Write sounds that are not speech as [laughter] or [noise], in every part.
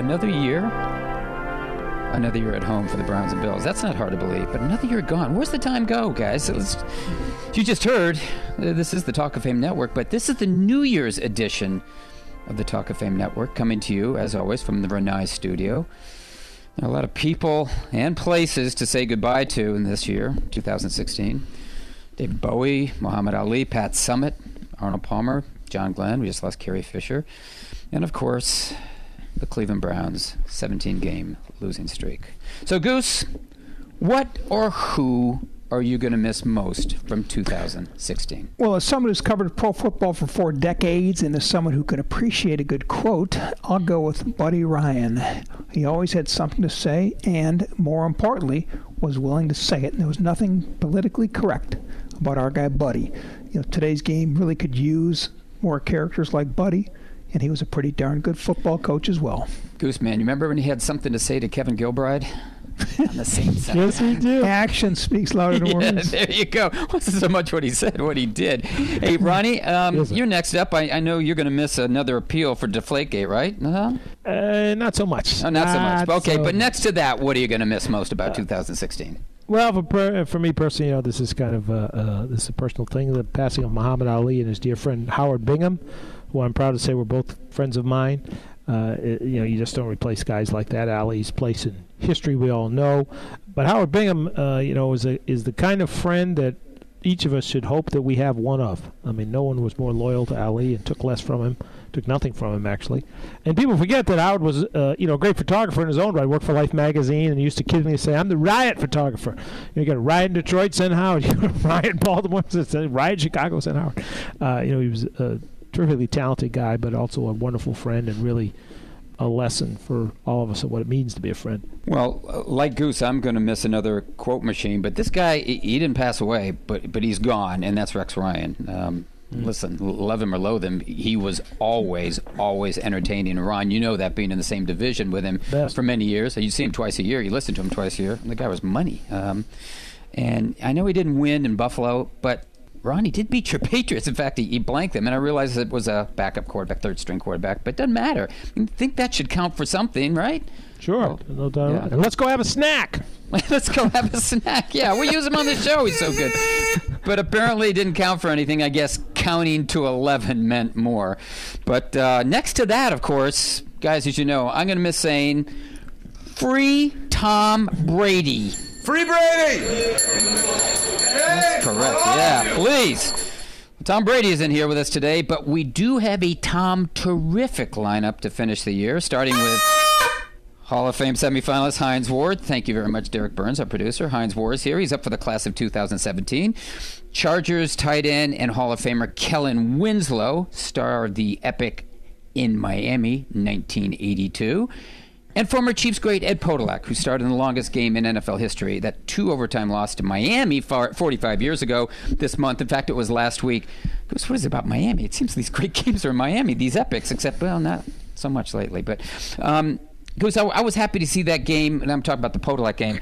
Another year? Another year at home for the Browns and Bills. That's not hard to believe, but another year gone. Where's the time go, guys? Let's- you just heard, uh, this is the Talk of Fame Network, but this is the New Year's edition of the Talk of Fame Network, coming to you, as always, from the Renai studio. There are a lot of people and places to say goodbye to in this year, 2016. David Bowie, Muhammad Ali, Pat Summitt, Arnold Palmer, John Glenn. We just lost Carrie Fisher. And of course, the Cleveland Browns 17 game losing streak. So, Goose, what or who are you going to miss most from 2016? Well, as someone who's covered pro football for four decades and as someone who can appreciate a good quote, I'll go with Buddy Ryan. He always had something to say and, more importantly, was willing to say it. And there was nothing politically correct about our guy Buddy. You know, today's game really could use more characters like Buddy, and he was a pretty darn good football coach as well. Goose, man, you remember when he had something to say to Kevin Gilbride? On the same [laughs] side. Yes, we do. Action speaks louder than [laughs] Yeah, words. there you go. [laughs] Wasn't so much what he said, what he did. Hey, Ronnie, um, Yes, you're next up. I, I know you're going to miss another appeal for Deflategate, right? Uh-huh. Uh, not so much. Oh, not so much. Not Okay, so but much. next to that, what are you going to miss most about 2016? Well, for, per, for me personally, you know, this is kind of uh, uh, this is a personal thing. The passing of Muhammad Ali and his dear friend Howard Bingham, who I'm proud to say were both friends of mine. Uh, it- you know, you just don't replace guys like that. Ali's place in history we all know, but Howard Bingham, uh, you know, is a, is the kind of friend that each of us should hope that we have one of. I mean, no one was more loyal to Ali and took less from him, took nothing from him actually. And people forget that Howard was, uh, you know, a great photographer in his own right. Worked for Life magazine and used to kid me and say, "I'm the riot photographer." You, got a riot in Detroit, send Howard. [laughs] You got a riot in Baltimore, [laughs] send riot Chicago, send Howard. Uh, you know, he was a terrifically talented guy, but also a wonderful friend and really a lesson for all of us of what it means to be a friend. Well, uh, like Goose, I'm going to miss another quote machine. But this guy, he, didn't pass away, but but he's gone, and that's Rex Ryan. Um, Listen, love him or loathe him, he was always, always entertaining. Ron, you know that being in the same division with him Best. for many years. You see him twice a year. You listen to him twice a year. The guy was money. Um, and I know he didn't win in Buffalo, but Ron, he did beat your [laughs] Patriots. In fact, he, he blanked them. And I realized it was a backup quarterback, third string quarterback, but it doesn't matter. I think that should count for something, right? Sure, no doubt. yeah. And let's go have a snack. [laughs] Let's go have a snack. Yeah, we use him on the show. He's so good. But apparently it didn't count for anything. I guess counting to 11 meant more. But uh, next to that, of course, guys, as you know, I'm going to miss saying free Tom Brady. Free Brady! That's Correct. Yeah, please. Tom Brady is in here with us today, but we do have a Tom terrific lineup to finish the year, starting with Hall of Fame semifinalist Hines Ward. Thank you very much, Derek Burns, our producer. Hines Ward is here. He's up for the class of 2017. Chargers tight end and Hall of Famer Kellen Winslow, star of the epic In Miami 1982. And former Chiefs great Ed Podolak, who starred in the longest game in NFL history, that two overtime loss to Miami far, 45 years ago this month. In fact, it was last week. Goes, what is it about Miami? It seems these great [laughs] games are in Miami, these epics, except, well, not so much lately. But um, goes, I, I was happy to see that game, and I'm talking about the Podolak game,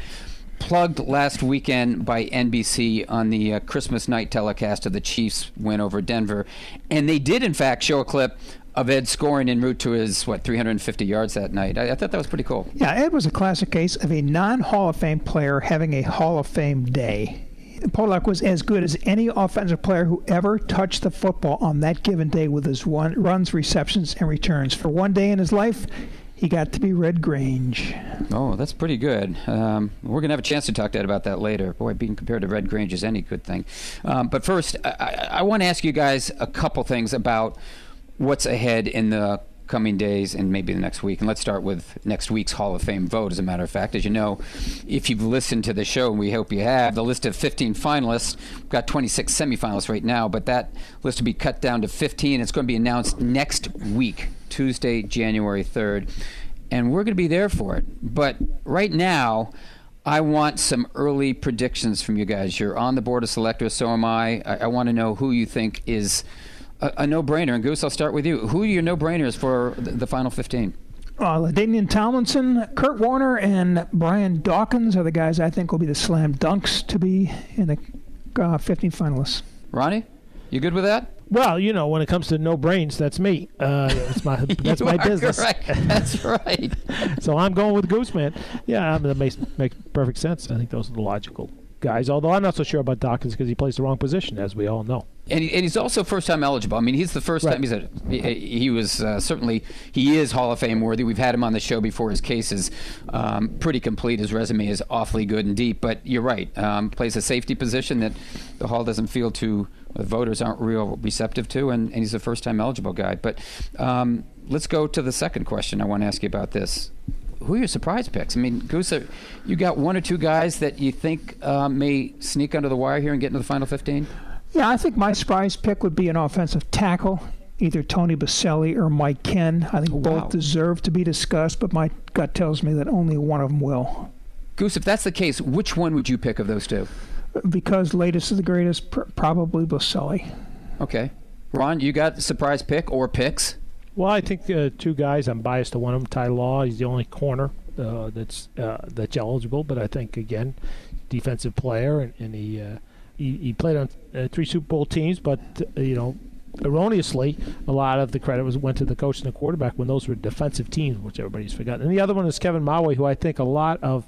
plugged last weekend by NBC on the uh, Christmas night telecast of the Chiefs win over Denver. And they did, in fact, show a clip of Ed scoring en route to his, what, 350 yards that night. I, I thought that was pretty cool. Yeah, Ed was a classic case of a non Hall of Fame player having a Hall of Fame day. Polak was as good as any offensive player who ever touched the football on that given day with his one, runs, receptions, and returns. For one day in his life, he got to be Red Grange. Oh, that's pretty good. Um, we're going to have a chance to talk to Ed about that later. Boy, being compared to Red Grange is any good thing. Um, but first, I, I want to ask you guys a couple things about what's ahead in the coming days and maybe the next week. And let's start with next week's Hall of Fame vote. As a matter of fact, as you know, if you've listened to the show, and we hope you have, the list of 15 finalists, we've got 26 semifinalists right now, but that list will be cut down to 15. It's going to be announced next week, Tuesday, January 3rd. And we're going to be there for it. But right now, I want some early predictions from you guys. You're on the board of selectors, so am I. I, I want to know who you think is a, a no-brainer. And Goose, I'll start with you. Who are your no-brainers for the, the final 15? Uh, LaDainian Tomlinson, Kurt Warner, and Brian Dawkins are the guys I think will be the slam dunks to be in the uh, 15 finalists. Ronnie, you good with that? Well, you know, when it comes to no brains, that's me. Uh, that's my [laughs] that's You my are business. correct. That's right. [laughs] so I'm going with Gooseman. Yeah, I mean, that makes makes perfect sense. I think those are the logical guys. Although I'm not so sure about Dawkins because he plays the wrong position, as we all know. And, he, and he's also first time eligible. I mean, he's the first Right. time he's a, he, he was uh, certainly he is Hall of Fame worthy. We've had him on the show before. His case is um, pretty complete. His resume is awfully good and deep. But you're right. Um, plays a safety position that the Hall doesn't feel too the voters aren't real receptive to, and, and he's a first time eligible guy. But um, let's go to the second question. I want to ask you about this. Who are your surprise picks? I mean, Goose, you got one or two guys that you think uh, may sneak under the wire here and get into the final 15? Yeah, I think my surprise pick would be an offensive tackle, either Tony Boselli or Mike Kenn. I think wow. both deserve to be discussed, but my gut tells me that only one of them will. Goose, if that's the case, which one would you pick of those two? Because latest is the greatest, pr- probably Boselli. Okay. Ron, you got surprise pick or picks? Well, I think uh, two guys. I'm biased to one of them. Ty Law. He's the only corner uh, that's uh, that's eligible. But I think again, defensive player, and, and he, uh, he he played on uh, three Super Bowl teams. But uh, you know, erroneously, a lot of the credit was went to the coach and the quarterback when those were defensive teams, which everybody's forgotten. And the other one is Kevin Mawae, who I think a lot of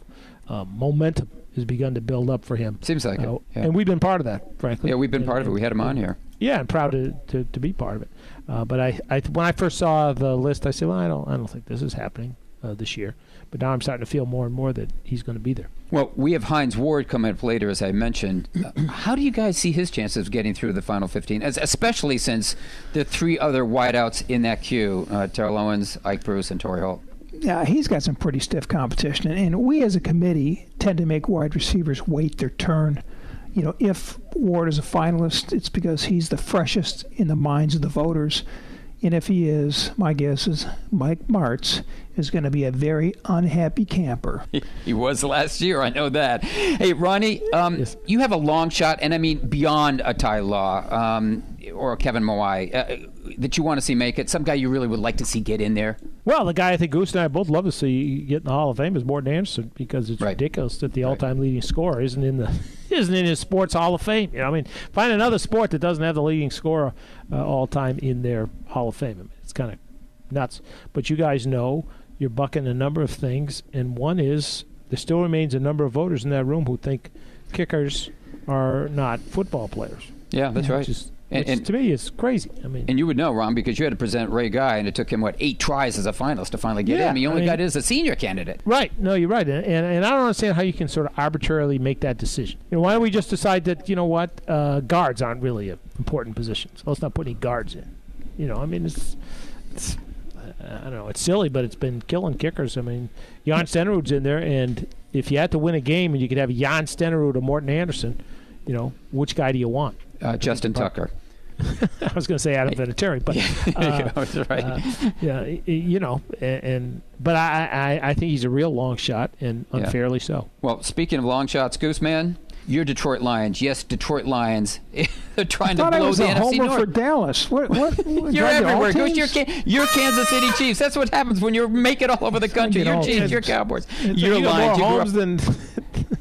uh, momentum has begun to build up for him. Seems like it. Yeah. And we've been part of that, frankly. Yeah, we've been And- part of it. We had him on here. yeah, I'm proud to, to, to be part of it. Uh, but I, I when I first saw the list, I said, well, I don't I don't think this is happening uh, this year. But now I'm starting to feel more and more that he's going to be there. Well, we have Hines Ward coming up later, as I mentioned. Uh, how do you guys see his chances of getting through the final 15, as, especially since the three other wideouts in that queue uh, Terrell Owens, Ike Bruce, and Torry Holt? Yeah, he's got some pretty stiff competition, and, and we as a committee tend to make wide receivers wait their turn. You know, if Ward is a finalist, it's because he's the freshest in the minds of the voters. And if he is, my guess is Mike Martz is going to be a very unhappy camper. [laughs] He was last year, I know that. Hey, Ronnie, um, you have a long shot, and I mean beyond a Ty Law um, or a Kevin Mawae, uh, that you want to see make it. Some guy you really would like to see get in there. Well, the guy I think Goose and I both love to see get in the Hall of Fame is Morten Andersen because it's Right. ridiculous that the all-time leading scorer isn't in the isn't in his sports Hall of Fame. You know, I mean, find another sport that doesn't have the leading scorer uh, all time in their Hall of Fame. I mean, it's kind of nuts. But you guys know you're bucking a number of things, and one is there still remains a number of voters in that room who think kickers are not football players. Yeah, that's right. Is, And- and- to me is crazy. I mean, And you would know, Ron, because you had to present Ray Guy, and it took him what eight tries as a finalist to finally get Yeah, in. He only I mean- got in as a senior candidate. Right. No, you're right. And, and, and I don't understand how you can sort of arbitrarily make that decision. You know, why don't we just decide that, you know what, uh, guards aren't really an important positions? Let's not put any guards in. You know, I mean, it's, it's I don't know, it's silly, but it's been killing kickers. I mean, Jan Stenerud's in there, and if you had to win a game and you could have Jan Stenerud or Morten Andersen, you know, which guy do you want? Uh, Justin Tucker. [laughs] I was going to say Adam Vinatieri, but [laughs] uh, [laughs] That's right. uh, yeah, you know, and, and but I, I I think he's a real long shot and Yeah. unfairly so. well, speaking of long shots, Gooseman, you're Detroit Lions. Yes, Detroit Lions. They're trying to thought I was the a NFC homer North. for Dallas. What? what, what You're do I do, all everywhere. Goose, you're, you're Kansas City Chiefs. That's what happens when you make it all over the country. all Chiefs. You're Cowboys. It's You're like you got Lions. You more up, homes than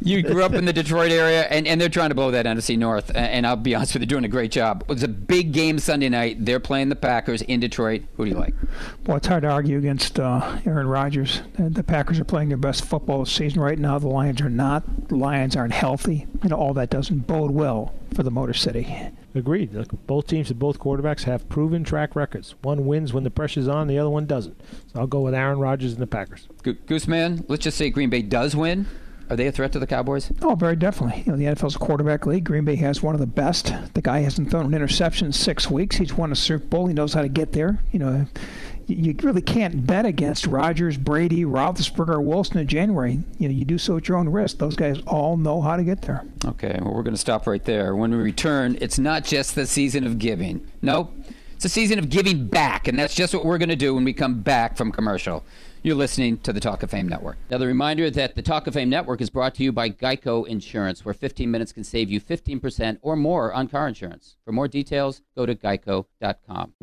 you grew up in the Detroit area, and, and they're trying to blow that NFC North. And I'll be honest with you, they're doing a great job. It was a big game Sunday night. They're playing the Packers in Detroit. Who do you like? Well, it's hard to argue against uh, Aaron Rodgers. The Packers are playing their best football this season right now. The Lions are not. The Lions aren't healthy. You know, all that doesn't bode well for the Motor City. agreed. Look, both teams and both quarterbacks have proven track records. One wins when the pressure's on, the other one doesn't. So I'll go with Aaron Rodgers and the Packers. Go- Gooseman, let's just say Green Bay does win. Are they a threat to the Cowboys? Oh, very definitely. You know, the NFL's a quarterback league. Green Bay has one of the best. The guy hasn't thrown an interception in six weeks. He's won a Super Bowl. He knows how to get there. You know, you really can't bet against Rodgers, Brady, Roethlisberger, or Wilson in January. You know, you do so at your own risk. Those guys all know how to get there. Okay, well, we're going to stop right there. When we return, it's not just the season of giving. Nope. It's a season of giving back, and that's just what we're going to do when we come back from commercial. You're listening to the Talk of Fame Network. Another reminder that the Talk of Fame Network is brought to you by Geico Insurance, where 15 minutes can save you 15% or more on car insurance. For more details, go to geico.com.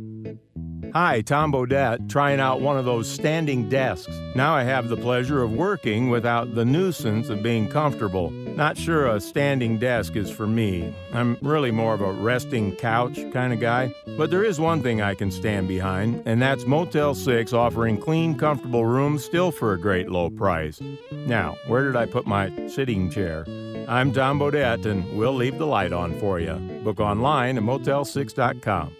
Hi, Tom Bodett, trying out one of those standing desks. Now I have the pleasure of working without the nuisance of being comfortable. Not sure a standing desk is for me. I'm really more of a resting couch kind of guy. But there is one thing I can stand behind, and that's Motel 6 offering clean, comfortable rooms still for a great low price. Now, where did I put my sitting chair? I'm Tom Bodett, and we'll leave the light on for you. Book online at motel6.com.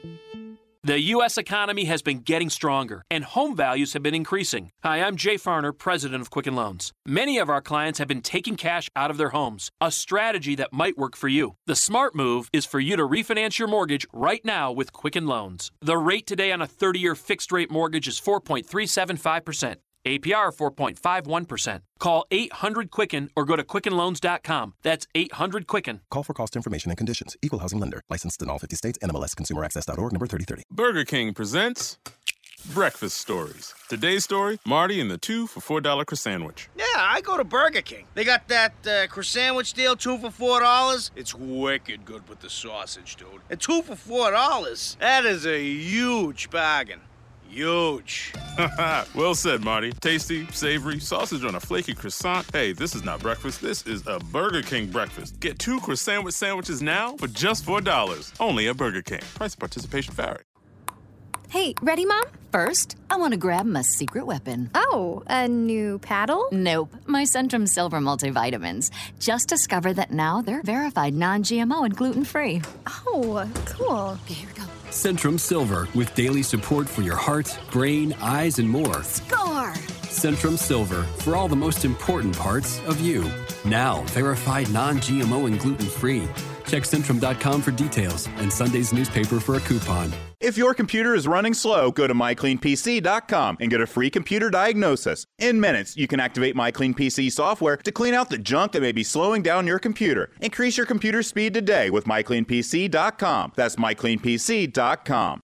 The U.S. economy has been getting stronger, and home values have been increasing. Hi, I'm Jay Farner, president of Quicken Loans. Many of our clients have been taking cash out of their homes, a strategy that might work for you. The smart move is for you to refinance your mortgage right now with Quicken Loans. The rate today on a 30 year fixed rate mortgage is 4.375%. APR 4.51%. Call 800 Quicken or go to QuickenLoans.com. That's 800 Quicken. Call for cost information and conditions. Equal housing lender. Licensed in all 50 states. NMLS ConsumerAccess.org number 3030. Burger King presents Breakfast Stories. Today's story Marty and the two for $4 croissant sandwich. Yeah, I go to Burger King. They got that uh, croissant sandwich deal, two for four dollars. It's wicked good with the sausage, dude. And two for four dollars. That is a huge bargain. Huge. [laughs] well said, Marty. Tasty, savory, sausage on a flaky croissant. Hey, this is not breakfast. This is a Burger King breakfast. Get two croissant sandwich sandwiches now for just $4. Only at Burger King. Price and participation vary. Hey, ready, Mom? First, I want to grab my secret weapon. Oh, a new paddle? Nope, my Centrum Silver multivitamins. Just discovered that now they're verified non GMO and gluten free. Oh, cool. Okay, here we go. Centrum Silver with daily support for your heart, brain, eyes, and more. Score! Centrum Silver for all the most important parts of you. Now verified non GMO and gluten free. Check Centrum.com for details and Sunday's newspaper for a coupon. If your computer is running slow, go to mycleanpc.com and get a free computer diagnosis. In minutes, you can activate MyCleanPC software to clean out the junk that may be slowing down your computer. Increase your computer speed today with mycleanpc.com. That's mycleanpc.com.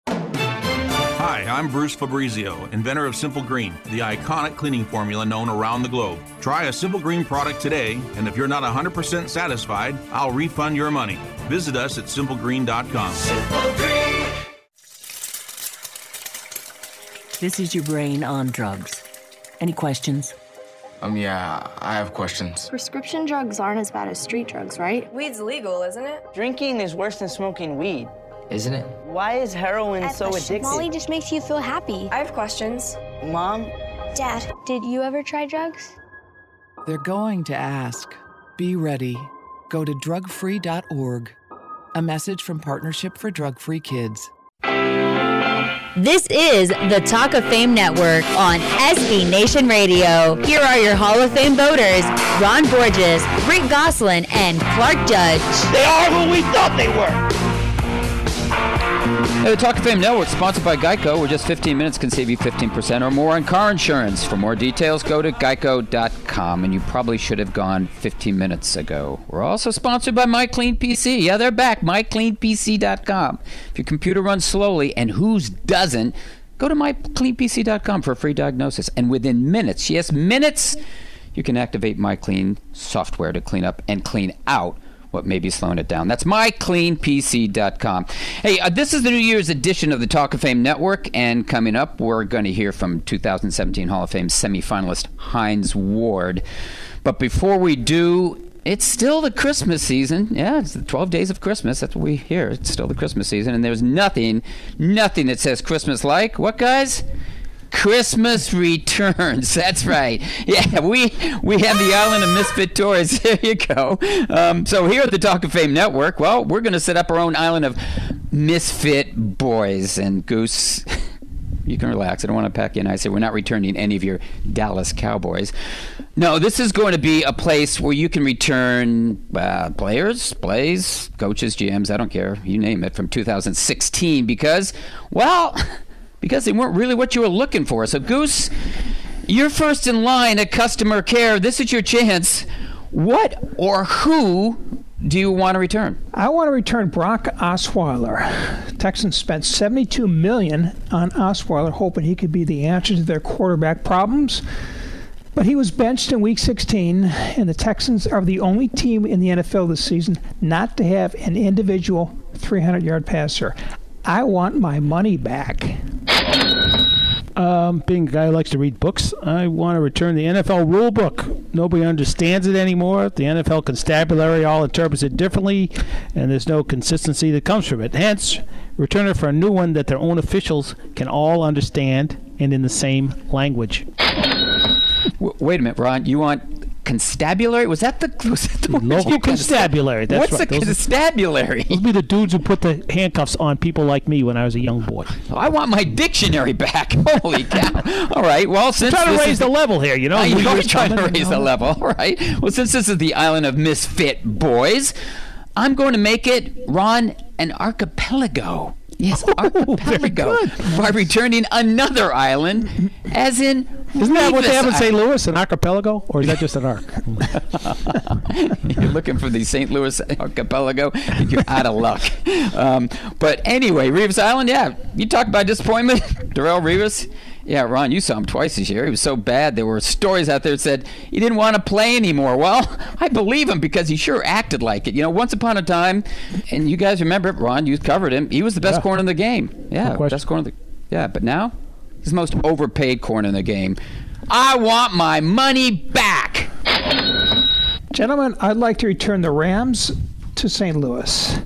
Hi, I'm Bruce Fabrizio, inventor of Simple Green, the iconic cleaning formula known around the globe. Try a Simple Green product today, and if you're not 100% satisfied, I'll refund your money. Visit us at simplegreen.com. Simple Green. This is your brain on drugs. Any questions? Um, yeah, I have questions. Prescription drugs aren't as bad as street drugs, right? Weed's legal, isn't it? Drinking is worse than smoking weed. Isn't it? Why is heroin At so addictive? Molly just makes you feel happy. I have questions. Mom? Dad, did you ever try drugs? They're going to ask. Be ready. Go to drugfree.org. A message from Partnership for Drug Free Kids. This is the Talk of Fame Network on SB Nation Radio. Here are your Hall of Fame voters Ron Borges, Rick Gosselin, and Clark Judge. They are who we thought they were. Hey, the Talk of Fame Network, sponsored by Geico, where just 15 minutes can save you 15% or more on car insurance. For more details, go to geico.com, and you probably should have gone 15 minutes ago. We're also sponsored by MyCleanPC. Yeah, they're back, mycleanpc.com. If your computer runs slowly, and whose doesn't, go to mycleanpc.com for a free diagnosis. And within minutes, yes, minutes, you can activate MyClean software to clean up and clean out what may be slowing it down. That's mycleanpc.com. Hey, uh, this is the New Year's edition of the Talk of Fame Network, and coming up, we're going to hear from 2017 Hall of Fame semifinalist Hines Ward. But before we do, it's still the Christmas season. Yeah, it's the 12 days of Christmas. That's what we hear. It's still the Christmas season, and there's nothing, nothing that says Christmas like what, guys? Christmas returns. [laughs] That's right. Yeah, we we have the island of misfit toys. [laughs] There you go. Um, so here at the Talk of Fame Network, well, we're going to set up our own island of misfit boys and Goose. [laughs] You can relax. I don't want to pack you in. I say we're not returning any of your Dallas Cowboys. No, this is going to be a place where you can return uh, players, plays, coaches, GMs. I don't care. You name it from 2016 because, well, because they weren't really what you were looking for. So, Goose, you're first in line at customer care. This is your chance. What or who do you want to return? I want to return Brock Osweiler. Texans spent 72 million on Osweiler, hoping he could be the answer to their quarterback problems. But he was benched in Week 16, and the Texans are the only team in the NFL this season not to have an individual 300-yard passer. I want my money back. Um, being a guy who likes to read books, I want to return the NFL rule book. Nobody understands it anymore. The NFL constabulary all interprets it differently, and there's no consistency that comes from it. Hence, return it for a new one that their own officials can all understand and in the same language. W- wait a minute, Ron. You want constabulary? Was that the, was that the Local constabulary. That's What's right. a Those constabulary? Those would be the dudes who put the handcuffs on people like me when I was a young boy. I want my dictionary back. [laughs] Holy cow! All right. Well, since You're trying to raise is the level here, you know. I, are trying to raise the level. All right. Well, since this is the island of misfit boys, I'm going to make it Ron an archipelago. Yes, archipelago. [laughs] By returning another island, as in. Isn't that what they have in St. Louis, an archipelago, or is that just an arc? [laughs] [laughs] you're looking for the St. Louis archipelago, you're out of luck. Um, but anyway, Revis Island, yeah, you talk about disappointment. Darrelle Revis, yeah, Ron, you saw him twice this year. He was so bad. There were stories out there that said he didn't want to play anymore. [laughs] Well, I believe him because he sure acted like it. You know, once upon a time, and you guys remember it, Ron, you covered him. He was the best Yeah. corner in the game. Yeah, No best corner the Yeah, but now he's the most overpaid corner in the game. I want my money back. Gentlemen, I'd like to return the Rams to St. Louis.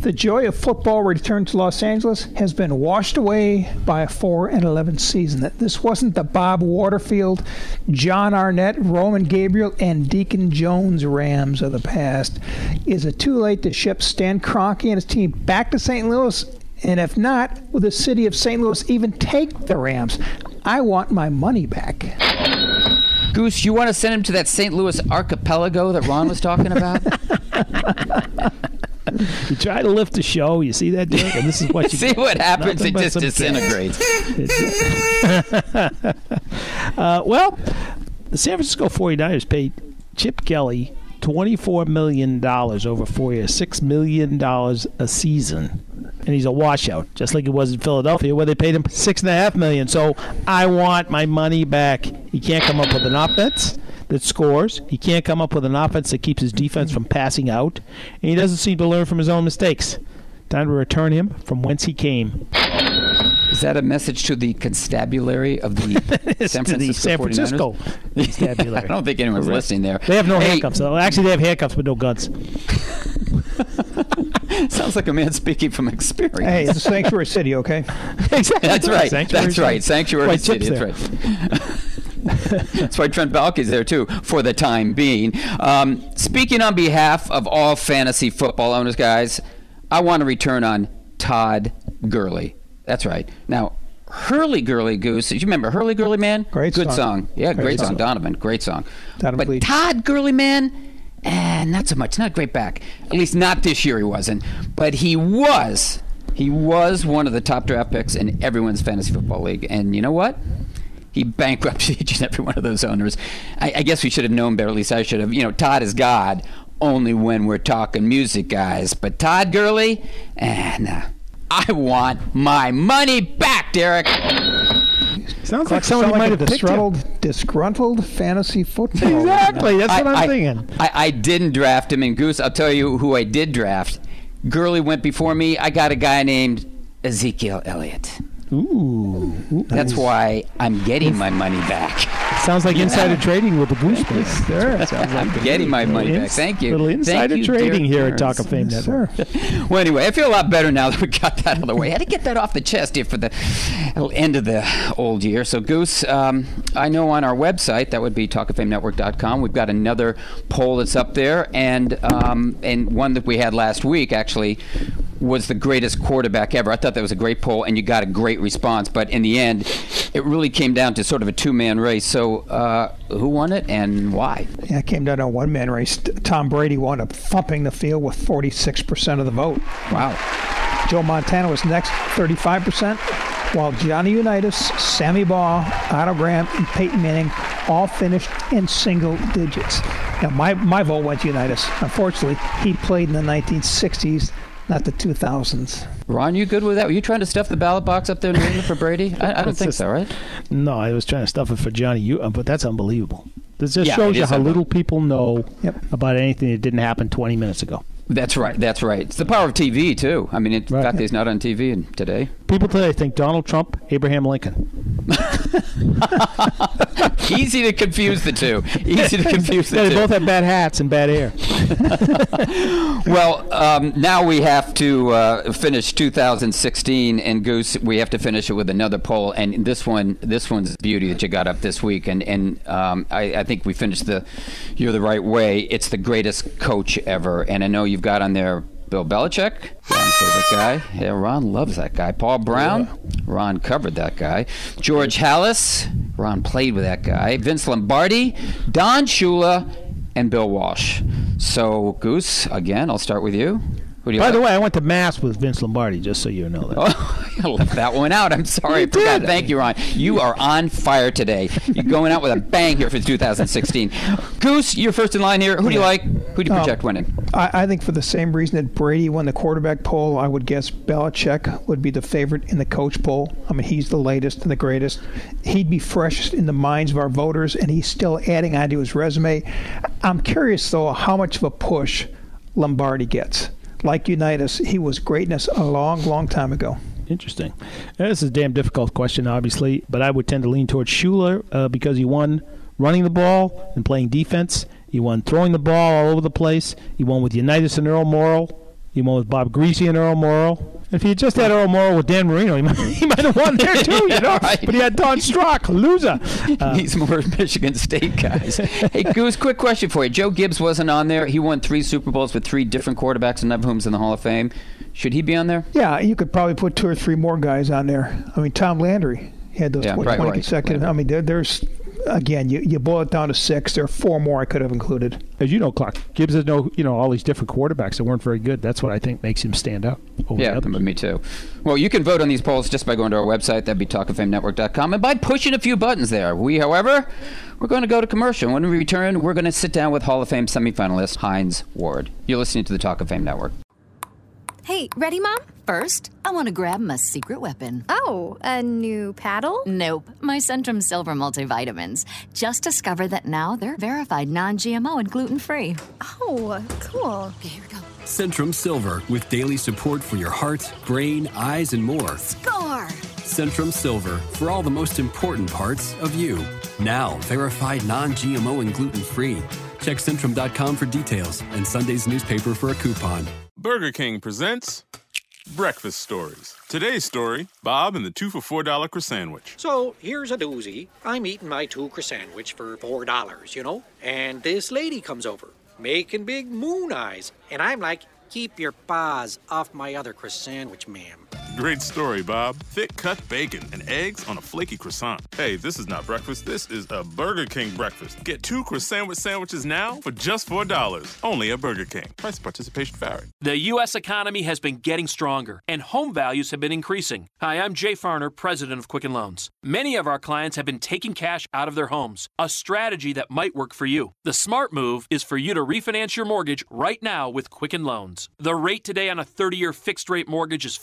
The joy of football return to Los Angeles has been washed away by a 4 and 11 season. This wasn't the Bob Waterfield, Jon Arnett, Roman Gabriel, and Deacon Jones Rams of the past. Is it too late to ship Stan Kroenke and his team back to St. Louis? And if not, will the city of St. Louis even take the Rams? I want my money back. Goose, you want to send him to that St. Louis archipelago that Ron was talking about? You try to lift the show, you see that? And this is what [laughs] you See get. what happens? Nothing It just disintegrates. [laughs] uh, well, the San Francisco 49ers paid Chip Kelly $24 million over four years, $6 million a season. And he's a washout, just like he was in Philadelphia, where they paid him six and a half million. So I want my money back. He can't come up with an offense that scores. He can't come up with an offense that keeps his defense from passing out. And he doesn't seem to learn from his own mistakes. Time to return him from whence he came. Is that a message to the constabulary of the [laughs] San Francisco the San 49ers? Francisco [laughs] constabulary. I don't think anyone's listening there. They have no Hey, handcuffs. Actually, they have handcuffs but no guns. [laughs] [laughs] Sounds like a man speaking from experience. Hey, it's a sanctuary city, okay? [laughs] exactly. That's right. Sanctuary That's right. Sanctuary Why City. That's right. [laughs] That's why Trent Baalke's there too, for the time being. Um, speaking on behalf of all fantasy football owners, guys, I want to return on Todd Gurley. That's right. Now, Hurley Gurley Goose. Do you remember Hurley Gurley Man? Great Good song. song. Yeah, great, Great song. song. Donovan, great song. Donovan but Bleach. Todd Gurley Man, eh, not so much. Not great back. At least not this year. He wasn't. But he was. He was one of the top draft picks in everyone's fantasy football league. And you know what? He bankrupted [laughs] each and every one of those owners. I, I guess we should have known better. At least I should have. You know, Todd is God only when we're talking music, guys. But Todd Gurley, and uh, I want my money back, Derek. Sounds like someone sound might a have picked him. disgruntled, disgruntled fantasy football. Exactly. That's what I, I'm I- thinking. I, I didn't draft him, and Goose, I'll tell you who I did draft. Gurley went before me. I got a guy named Ezekiel Elliott. Ooh. That's why I'm getting my money back. Sounds like Yeah. insider trading with the Goose. Sir. I'm getting my money back. Thank you. Little insider you, trading here at. Talk of Fame Network. Well, anyway, I feel a lot better now [laughs] that we got that out of the way. I had to get that off the chest here for the end of the old year. So, Goose, um, I know on our website, that would be talkoffamenetwork.com, we've got another poll that's up there, and um, and one that we had last week, actually. Was the greatest quarterback ever. I thought that was a great poll, and you got a great response. But in the end, it really came down to sort of a two-man race. So, uh, who won it and why? Yeah, it came down to a one man race. Tom Brady wound up thumping the field with 46% of the vote. Wow. Joe Montana was next, 35%, while Johnny Unitas, Sammy Baugh, Otto Graham, and Peyton Manning all finished in single digits. Now, my, my vote went to Unitas. Unfortunately, he played in the 1960s, not the 2000s. Ron, you good with that? Were you trying to stuff the ballot box up there in New England for Brady? I, I don't think just- so, right? No, I was trying to stuff it for Johnny. You, uh, but that's unbelievable. This just Yeah, shows you how little people know about anything that didn't happen 20 minutes ago. That's right. That's right. It's the power of TV too. I mean, it, the fact that he's not on TV and today. People today think Donald Trump, Abraham Lincoln. [laughs] Easy to confuse the two. Easy to confuse the Yeah, two. they both have bad hats and bad hair. [laughs] well, um, now we have to uh, finish 2016, and Goose, we have to finish it with another poll. And this one, this one's beauty that you got up this week, and and um, I, I think we finished the you're the right way. It's the greatest coach ever, and I know you've got on there. Bill Belichick, Ron's favorite guy. Yeah, Ron loves that guy. Paul Brown, Ron covered that guy. George Halas, Ron played with that guy. Vince Lombardi, Don Shula, and Bill Walsh. So, Goose, again, I'll start with you. Who do you By like? the way, I went to mass with Vince Lombardi, just so you know that. Oh, [laughs] I left that one out. I'm sorry. I forgot. Thank you, Ron. You are on fire today. You're going out with a bang here for 2016. Goose, you're first in line here. Who do you like? Who do you Um, project winning? I, I think for the same reason that Brady won the quarterback poll, I would guess Belichick would be the favorite in the coach poll. I mean, he's the latest and the greatest. He'd be freshest in the minds of our voters, and he's still adding onto his resume. I'm curious, though, how much of a push Lombardi gets. Like Unitas, he was greatness a long, long time ago. Interesting. This is a damn difficult question, obviously, but I would tend to lean towards Shula uh, because he won running the ball and playing defense. He won throwing the ball all over the place. He won with Unitas and Earl Morrall. He won with Bob Griese and Earl Morrall. If he had just had Earl Morrall with Dan Marino, he [laughs] might, he might have won there too, you know. Right. But he had Don Strock, loser. [laughs] Uh, He's more Michigan State guys. hey, Goose, quick question for you. Joe Gibbs wasn't on there. He won three Super Bowls with three different quarterbacks, and none of whom's in the Hall of Fame. Should he be on there? Yeah, you could probably put two or three more guys on there. I mean, Tom Landry had those Yeah, what, right, 20 right. consecutive. I mean, there, there's, again, you, you boil it down to six. There are four more I could have included. as you know, Clark, Gibbs has no, you know, all these different quarterbacks that weren't very good. That's what I think makes him stand out. Over Yeah, the me too. Well, you can vote on these polls just by going to our website, that'd be talkoffamenetwork.com, and by pushing a few buttons there. We, however, we're going to go to commercial. When we return, we're going to sit down with Hall of Fame semifinalist Hines Ward. You're listening to the Talk of Fame Network. Hey, ready, Mom? First, I want to grab my secret weapon. Oh, a new paddle? Nope, my Centrum Silver multivitamins. Just discovered that now they're verified non GMO and gluten free. Oh, cool. Okay, here we go. Centrum Silver with daily support for your heart, brain, eyes, and more. Score! Centrum Silver for all the most important parts of you. Now verified non GMO and gluten free. Check Centrum.com for details and Sunday's newspaper for a coupon. Burger King presents Breakfast Stories. Today's story Bob and the two for $4 croissant sandwich. So here's a doozy. I'm eating my two croissant sandwich for four dollars, you know, and this lady comes over, making big moon eyes, and I'm like, "Keep your paws off my other croissant sandwich, ma'am." Great story, Bob. Thick cut bacon and eggs on a flaky croissant. Hey, this is not breakfast. This is a Burger King breakfast. Get two croissant sandwiches now for just $4. Only at Burger King. Price participation vary. The U.S. economy has been getting stronger, and home values have been increasing. Hi, I'm Jay Farner, president of Quicken Loans. Many of our clients have been taking cash out of their homes, a strategy that might work for you. The smart move is for you to refinance your mortgage right now with Quicken Loans. The rate today on a 30 year fixed rate mortgage is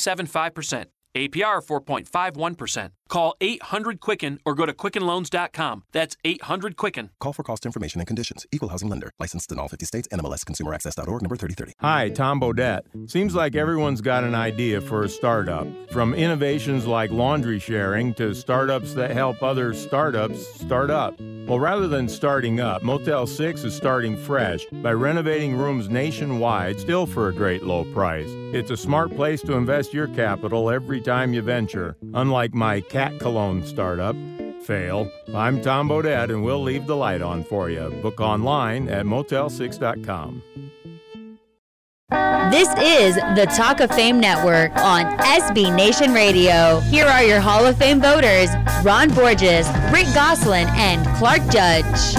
4.375%. APR 4.51%. Call 800 Quicken or go to QuickenLoans.com. That's 800 Quicken. Call for cost information and conditions. Equal housing lender. Licensed in all 50 states. NMLS Consumer Access.org number 3030. Hi, Tom Bodett. Seems like everyone's got an idea for a startup. From innovations like laundry sharing to startups that help other startups start up. Well, rather than starting up, Motel 6 is starting fresh by renovating rooms nationwide, still for a great low price. It's a smart place to invest your capital every time you venture. Unlike my cat cologne startup, fail. I'm Tom Bodett, and we'll leave the light on for you. Book online at motel6.com. This is the Talk of Fame Network on SB Nation Radio. Here are your Hall of Fame voters Ron Borges, Rick Gosselin, and Clark Judge.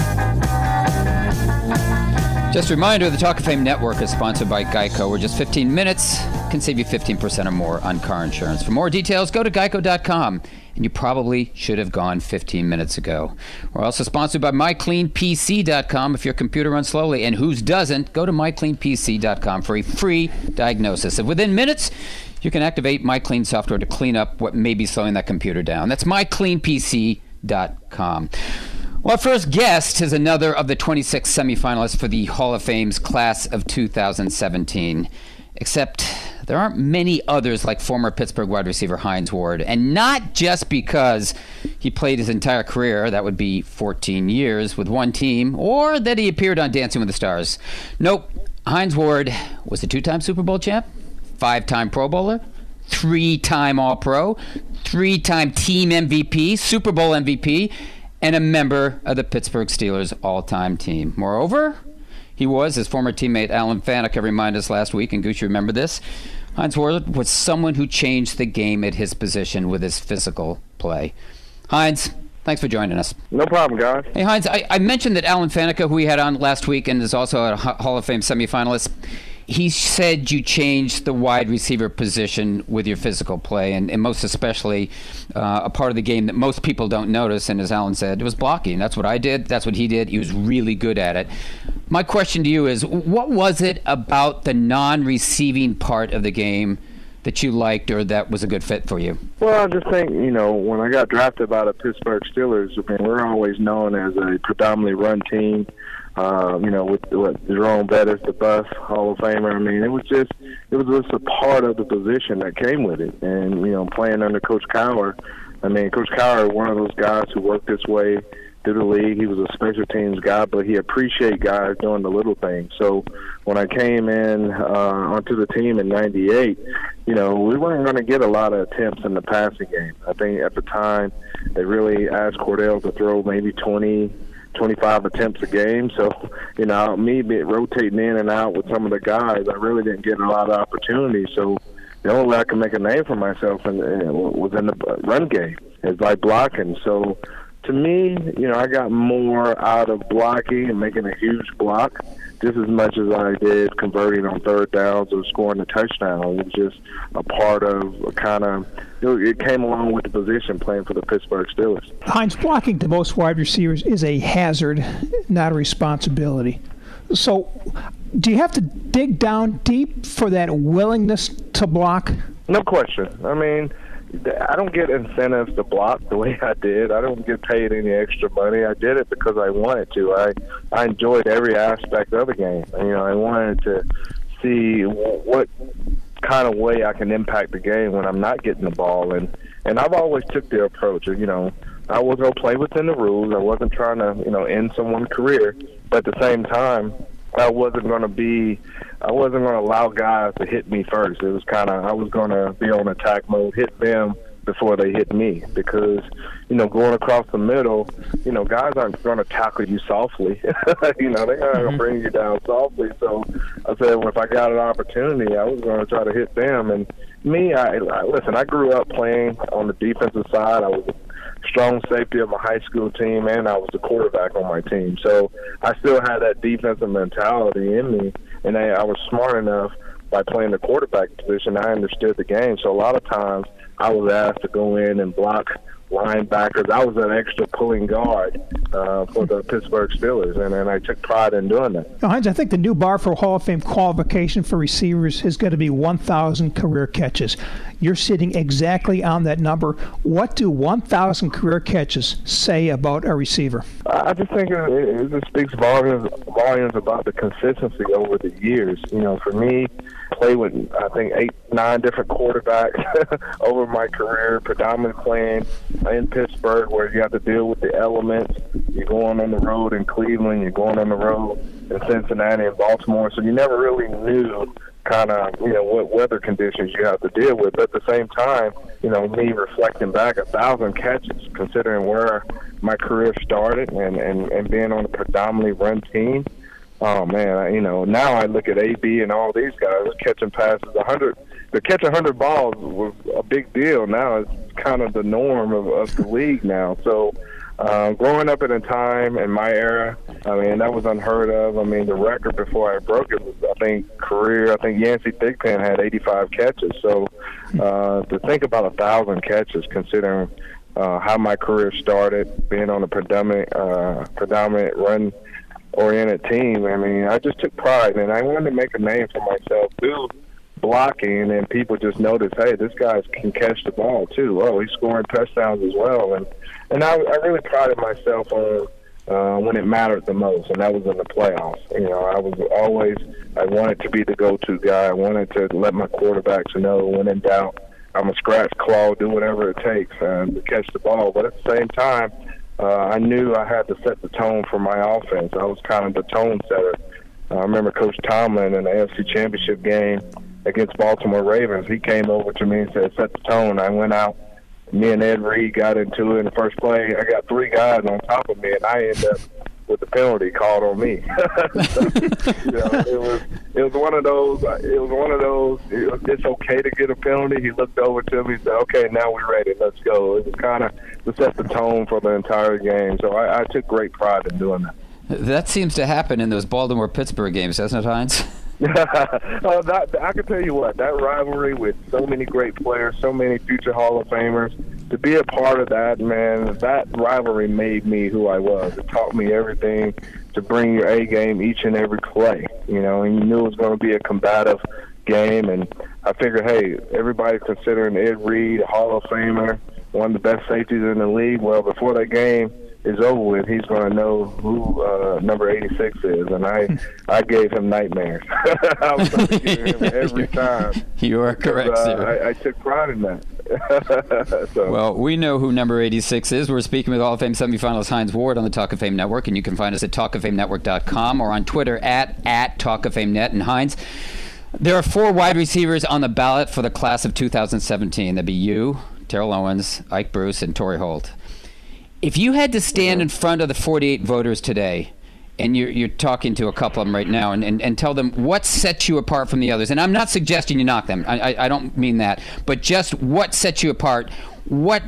Just a reminder the Talk of Fame Network is sponsored by Geico, where just 15 minutes can save you 15% or more on car insurance. For more details, go to geico.com. And you probably should have gone 15 minutes ago. We're also sponsored by MyCleanPC.com if your computer runs slowly. And whose doesn't? Go to MyCleanPC.com for a free diagnosis. And within minutes, you can activate MyClean software to clean up what may be slowing that computer down. That's MyCleanPC.com. Well, our first guest is another of the 26 semifinalists for the Hall of Fame's class of 2017. Except there aren't many others like former Pittsburgh wide receiver Hines Ward, and not just because he played his entire career, that would be 14 years, with one team, or that he appeared on Dancing with the Stars. Nope, Hines Ward was a two time Super Bowl champ, five time Pro Bowler, three time All Pro, three time team MVP, Super Bowl MVP, and a member of the Pittsburgh Steelers all time team. Moreover, he was, as former teammate Alan Faneca reminded us last week, and you remember this? Hines Ward was someone who changed the game at his position with his physical play. Hines, thanks for joining us. No problem, guys. Hey, Hines, I, I mentioned that Alan Faneca, who we had on last week and is also a Hall of Fame semifinalist, he said you changed the wide receiver position with your physical play, and, and most especially uh, a part of the game that most people don't notice. And as Alan said, it was blocking. That's what I did. That's what he did. He was really good at it. My question to you is what was it about the non receiving part of the game? That you liked, or that was a good fit for you? Well, I just think you know when I got drafted by the Pittsburgh Steelers, I mean we're always known as a predominantly run team uh, you know, with what Jerome Bettis, the bus Hall of Famer. I mean, it was just it was just a part of the position that came with it. And you know, playing under Coach Cowher, I mean, Coach Cowher, one of those guys who worked his way through the league. He was a special teams guy, but he appreciated guys doing the little things. So when I came in uh, onto the team in '98, you know, we weren't going to get a lot of attempts in the passing game. I think at the time they really asked Kordell to throw maybe 20 25 attempts a game. So, you know, me rotating in and out with some of the guys, I really didn't get a lot of opportunities. So, the only way I could make a name for myself in, in, was in the run game, is by blocking. So, to me, you know, I got more out of blocking and making a huge block just as much as I did converting on third downs or scoring a touchdown. It was just a part of a kind of it came along with the position playing for the Pittsburgh Steelers. Hines blocking to most wide receivers is a hazard, not a responsibility. So, do you have to dig down deep for that willingness to block? No question. I mean, I don't get incentives to block the way I did. I don't get paid any extra money. I did it because I wanted to. I I enjoyed every aspect of the game. You know, I wanted to see what kind of way I can impact the game when I'm not getting the ball. And and I've always took the approach. Of, you know, I was gonna play within the rules. I wasn't trying to you know end someone's career, but at the same time, I wasn't gonna be. I wasn't gonna allow guys to hit me first. It was kind of I was gonna be on attack mode, hit them before they hit me because you know going across the middle you know guys aren't going to tackle you softly [laughs] you know they're going to mm-hmm. bring you down softly so i said well, if i got an opportunity i was going to try to hit them and me i, I listen i grew up playing on the defensive side i was a strong safety of my high school team and i was the quarterback on my team. So i still had that defensive mentality in me and I, I was smart enough by playing the quarterback position. I understood the game. So a lot of times I was asked to go in and block linebackers. I was an extra pulling guard uh, for the Pittsburgh Steelers, and, and I took pride in doing that. Now, Hines, I think the new bar for Hall of Fame qualification for receivers is going to be 1,000 career catches. You're sitting exactly on that number. What do 1,000 career catches say about a receiver? I just think it, it speaks volumes, volumes about the consistency over the years. You know, for me, play with I think eight, nine different quarterbacks [laughs] over my career, predominantly playing in Pittsburgh, where you have to deal with the elements. You're going on the road in Cleveland, you're going on the road in Cincinnati and Baltimore, so you never really knew kind of you know what weather conditions you have to deal with. But at the same time, you know, me reflecting back, a thousand catches, considering where my career started and and and being on a predominantly run team oh man, I, you know, now I look at AB and all these guys catching passes a hundred. To catch a hundred balls was a big deal. Now it's kind of the norm of, of the league now. So. Um, growing up at a time in my era, I mean, that was unheard of. I mean, the record before I broke it was, I think, career. I think Yancey Thigpen had 85 catches. So uh, to think about a thousand catches, considering uh, how my career started, being on a predominant, uh, predominant run oriented team. I mean, I just took pride and I wanted to make a name for myself through blocking and people just noticed, hey, this guy can catch the ball too. Oh, he's scoring touchdowns as well. And and I, I really prided myself on uh, when it mattered the most, and that was in the playoffs. You know, I was always I wanted to be the go-to guy. I wanted to let my quarterbacks know when in doubt, I'm a scratch claw, do whatever it takes uh, to catch the ball. But at the same time, uh, I knew I had to set the tone for my offense. I was kind of the tone setter. Uh, I remember Coach Tomlin in the AFC Championship game against Baltimore Ravens. He came over to me and said, "Set the tone." I went out. Me and Ed Reed got into it in the first play. I got three guys on top of me, and I ended up with the penalty called on me. [laughs] so, you know, it was it was one of those. It was one of those. It was, it's okay to get a penalty. He looked over to me and said, "Okay, now we're ready. Let's go." It was kind of to set the tone for the entire game. So I, I took great pride in doing that. That seems to happen in those Baltimore Pittsburgh games, doesn't it, Hines? oh, [laughs] [laughs] that, I can tell you what, that rivalry with so many great players, so many future Hall of Famers, to be a part of that, man, that rivalry made me who I was. It taught me everything to bring your A game each and every play, you know, and you knew it was going to be a combative game. And I figured, hey, everybody's considering Ed Reed a Hall of Famer, one of the best safeties in the league. Well, before that game, is over with, he's going to know who uh, number 86 is, and I I gave him nightmares. [laughs] I was going to give him every time. [laughs] You are correct, uh, sir. I, I took pride in that. [laughs] so. Well, we know who number 86 is. We're speaking with Hall of Fame semifinalist Hines Ward on the Talk of Fame Network, and you can find us at talkoffamenetwork.com or on Twitter at, at Talk Net. And Hines, there are four wide receivers on the ballot for the class of 2017. That'd be you, Terrell Owens, Ike Bruce, and Torry Holt. If you had to stand in front of the 48 voters today, and you're, you're talking to a couple of them right now, and, and, and tell them what sets you apart from the others, and I'm not suggesting you knock them, I, I, I don't mean that, but just what sets you apart, what,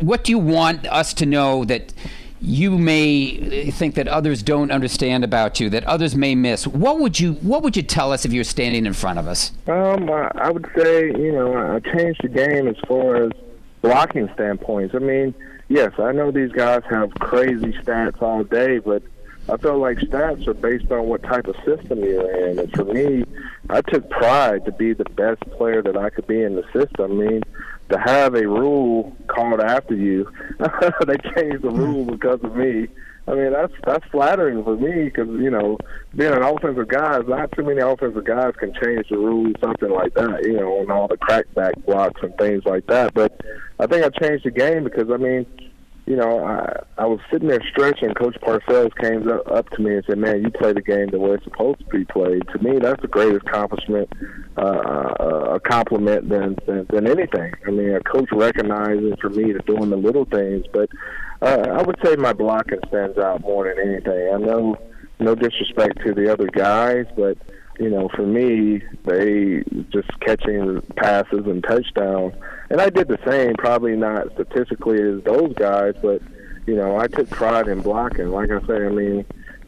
what do you want us to know that you may think that others don't understand about you, that others may miss. What would you What would you tell us if you were standing in front of us? Um, I, I would say you know I changed the game as far as blocking standpoints. I mean, yes, I know these guys have crazy stats all day, but I feel like stats are based on what type of system you're in. And for me, I took pride to be the best player that I could be in the system. I mean, to have a rule called after you, [laughs] they changed the rule because of me. I mean, that's that's flattering for me because you know, being an offensive guy, not too many offensive guys can change the rules, something like that. You know, and all the crackback blocks and things like that. But I think I changed the game because I mean, you know, I I was sitting there stretching. Coach Parcells came up, up to me and said, "Man, you play the game the way it's supposed to be played." To me, that's the greatest accomplishment, uh, a compliment than, than than anything. I mean, a coach recognizing for me to doing the little things, but uh, I would say my blocking stands out more than anything. I know, no disrespect to the other guys, but you know, for me, they just catching passes and touchdowns. And I did the same, probably not statistically as those guys, but you know, I took pride in blocking. Like I say, I mean,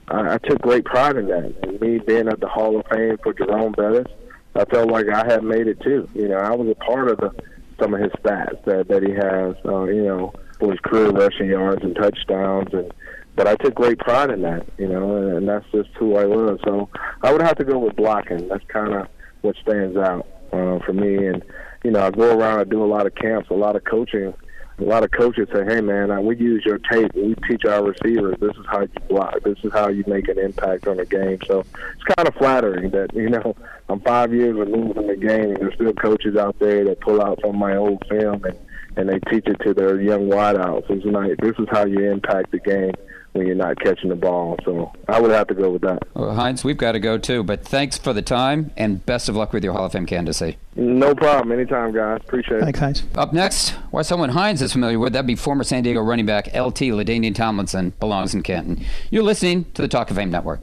I, I took great pride in that. And me being at the Hall of Fame for Jerome Bettis, I felt like I had made it too. You know, I was a part of the some of his stats that that he has. Uh, you know, for his career rushing yards and touchdowns and but I took great pride in that, you know, and, and that's just who I was. So I would have to go with blocking. That's kind of what stands out uh, for me. And you know, I go around, I do a lot of camps, a lot of coaching. A lot of coaches say, "Hey, man, we use your tape. We teach our receivers. This is how you block. This is how you make an impact on the game." So it's kind of flattering that you know [laughs] I'm five years removed from the game, and there's still coaches out there that pull out of my old film and and they teach it to their young wideouts. It's like this is how you impact the game when you're not catching the ball. So I would have to go with that. Well, Hines, we've got to go too, but thanks for the time and best of luck with your Hall of Fame candidacy. No problem. Anytime, guys. Appreciate it. Thanks, Hines. Up next, why someone Hines is familiar with, that'd be former San Diego running back LT LaDainian Tomlinson, belongs in Canton. You're listening to the Talk of Fame Network.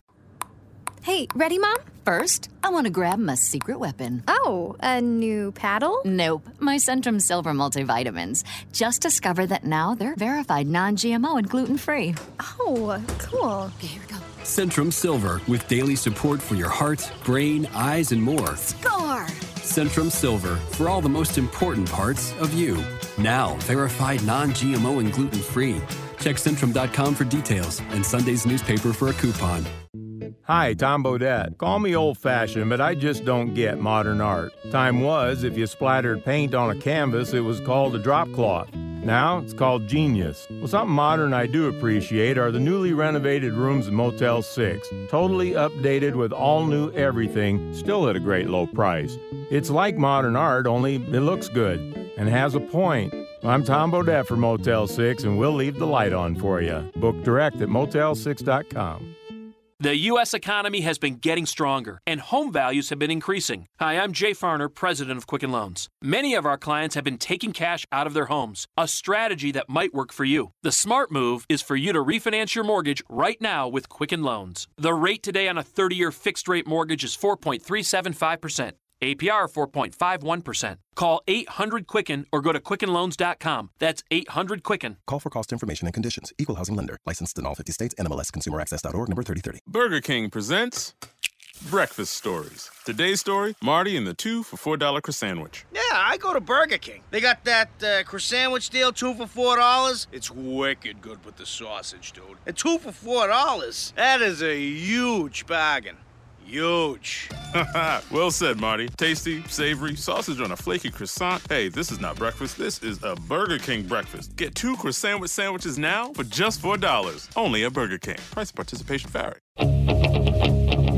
Hey, ready, Mom? First, I want to grab my secret weapon. Oh, a new paddle? Nope, my Centrum Silver multivitamins. Just discovered that now they're verified non GMO and gluten free. Oh, cool. Okay, here we go. Centrum Silver with daily support for your heart, brain, eyes, and more. Score! Centrum Silver for all the most important parts of you. Now, verified non GMO and gluten free. Check Centrum.com for details and Sunday's newspaper for a coupon. Hi, Tom Bodett. Call me old fashioned, but I just don't get modern art. Time was, if you splattered paint on a canvas, it was called a drop cloth. Now it's called genius. Well, something modern I do appreciate are the newly renovated rooms in Motel 6. Totally updated with all new everything, still at a great low price. It's like modern art, only it looks good and has a point. I'm Tom Bodett for Motel 6, and we'll leave the light on for you. Book direct at motel6.com. The U.S. economy has been getting stronger, and home values have been increasing. Hi, I'm Jay Farner, president of Quicken Loans. Many of our clients have been taking cash out of their homes, a strategy that might work for you. The smart move is for you to refinance your mortgage right now with Quicken Loans. The rate today on a 30 year fixed rate mortgage is 4.375%. APR 4.51%. Call 800 Quicken or go to QuickenLoans.com. That's 800 Quicken. Call for cost information and conditions. Equal housing lender. Licensed in all 50 states. NMLS ConsumerAccess.org number 3030. Burger King presents Breakfast Stories. Today's story Marty and the two for $4 croissant sandwich. Yeah, I go to Burger King. They got that uh, croissant sandwich deal, two for four dollars. It's wicked good with the sausage, dude. And two for four dollars. That is a huge bargain. Huge. [laughs] well said, Marty. Tasty, savory, sausage on a flaky croissant. Hey, this is not breakfast. This is a Burger King breakfast. Get two croissant with sandwiches now for just $4. Only at Burger King. Price participation vary.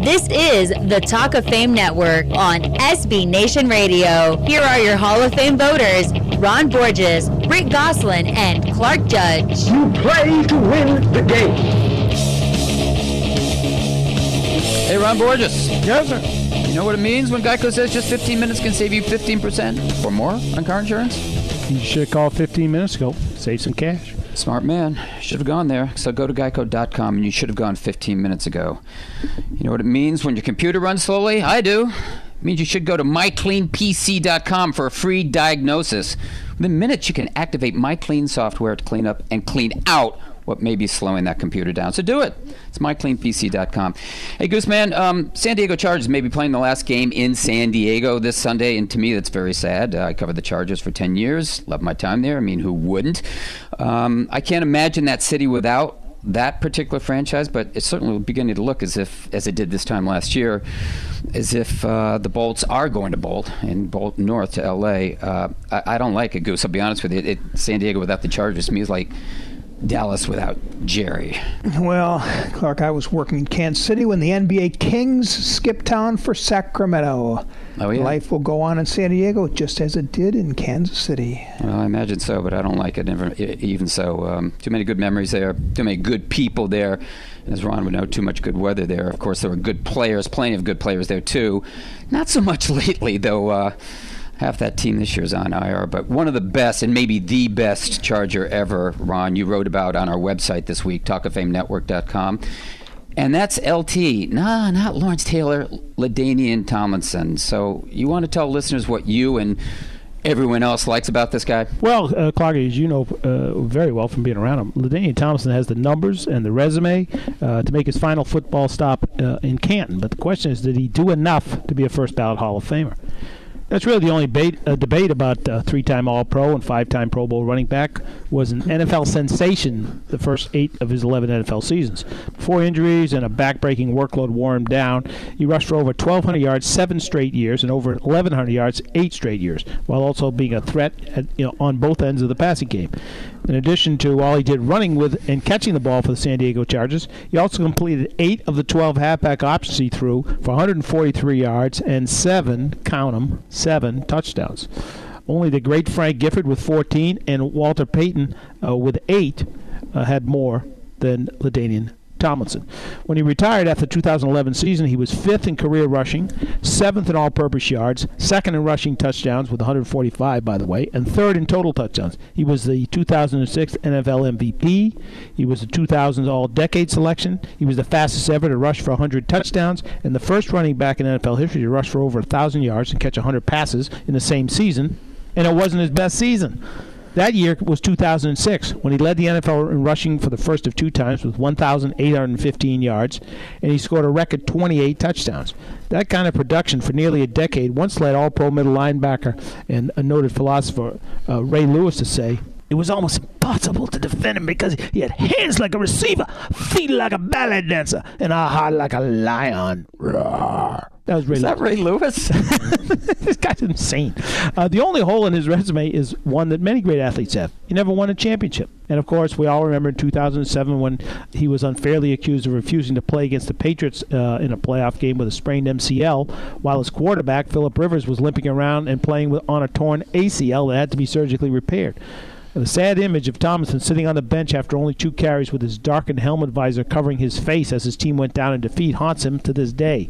This is the Talk of Fame Network on SB Nation Radio. Here are your Hall of Fame voters Ron Borges, Rick Gosselin, and Clark Judge. You play to win the game. Hey, Ron Borges. Yes, sir. You know what it means when Geico says just 15 minutes can save you 15% or more on car insurance? You should have called 15 minutes ago. Save some cash. Smart man. Should have gone there. So go to geico.com and you should have gone 15 minutes ago. You know what it means when your computer runs slowly? I do. It means you should go to mycleanpc.com for a free diagnosis. Within minutes, you can activate MyClean software to clean up and clean out what may be slowing that computer down. So do it. It's mycleanpc.com. Hey, Gooseman, um, San Diego Chargers may be playing the last game in San Diego this Sunday, and to me, that's very sad. Uh, I covered the Chargers for 10 years, loved my time there. I mean, who wouldn't? Um, I can't imagine that city without that particular franchise, but it's certainly beginning to look as if, as it did this time last year, as if uh, the Bolts are going to bolt and bolt north to L.A. Uh, I, I, don't like it, Goose. I'll be honest with you. It, San Diego without the Chargers to me is like Dallas without Jerry. Well, Clark, I was working in Kansas City when the NBA Kings skipped town for Sacramento. Oh, yeah. Life will go on in San Diego just as it did in Kansas City. Well, I imagine so, but I don't like it even so. Um, too many good memories there, too many good people there. As Ron would know, too much good weather there. Of course, there were good players, plenty of good players there, too. Not so much [laughs] lately, though. Uh, half that team this year is on IR, but one of the best and maybe the best Charger ever, Ron, you wrote about on our website this week, talkoffamenetwork.com. And that's LT. Nah, not Lawrence Taylor, LaDainian Tomlinson. So you want to tell listeners what you and everyone else likes about this guy? Well, uh, Clark, as you know uh, very well from being around him, LaDainian Tomlinson has the numbers and the resume uh, to make his final football stop uh, in Canton. But the question is, did he do enough to be a first ballot Hall of Famer? That's really the only debate, uh, debate about uh, three-time All-Pro and five-time Pro Bowl running back was an NFL sensation the first eight of his 11 NFL seasons. Four injuries and a back-breaking workload wore him down, he rushed for over 1,200 yards seven straight years and over 1,100 yards eight straight years, while also being a threat at, you know, on both ends of the passing game. In addition to all he did running with and catching the ball for the San Diego Chargers, he also completed eight of the 12 halfback options he threw for 143 yards and seven, count them, seven touchdowns. Only the great Frank Gifford with 14 and Walter Payton uh, with eight uh, had more than LaDainian Tomlinson. When he retired after the 2011 season, he was fifth in career rushing, seventh in all-purpose yards, second in rushing touchdowns with 145, by the way, and third in total touchdowns. He was the 2006 NFL MVP. He was the 2000 All-Decade selection. He was the fastest ever to rush for 100 touchdowns and the first running back in NFL history to rush for over 1,000 yards and catch 100 passes in the same season. And it wasn't his best season. That year was 2006 when he led the NFL in rushing for the first of two times with 1,815 yards, and he scored a record 28 touchdowns. That kind of production for nearly a decade once led All Pro middle linebacker and a noted philosopher uh, Ray Lewis to say, it was almost impossible to defend him because he had hands like a receiver, feet like a ballet dancer, and a heart like a lion. Roar. That was Ray Is that Ray Lewis? [laughs] this guy's insane. Uh, the only hole in his resume is one that many great athletes have. He never won a championship. And of course, we all remember in 2007 when he was unfairly accused of refusing to play against the Patriots uh, in a playoff game with a sprained MCL, while his quarterback, Philip Rivers, was limping around and playing with, on a torn ACL that had to be surgically repaired. The sad image of Tomlinson sitting on the bench after only two carries with his darkened helmet visor covering his face as his team went down in defeat haunts him to this day.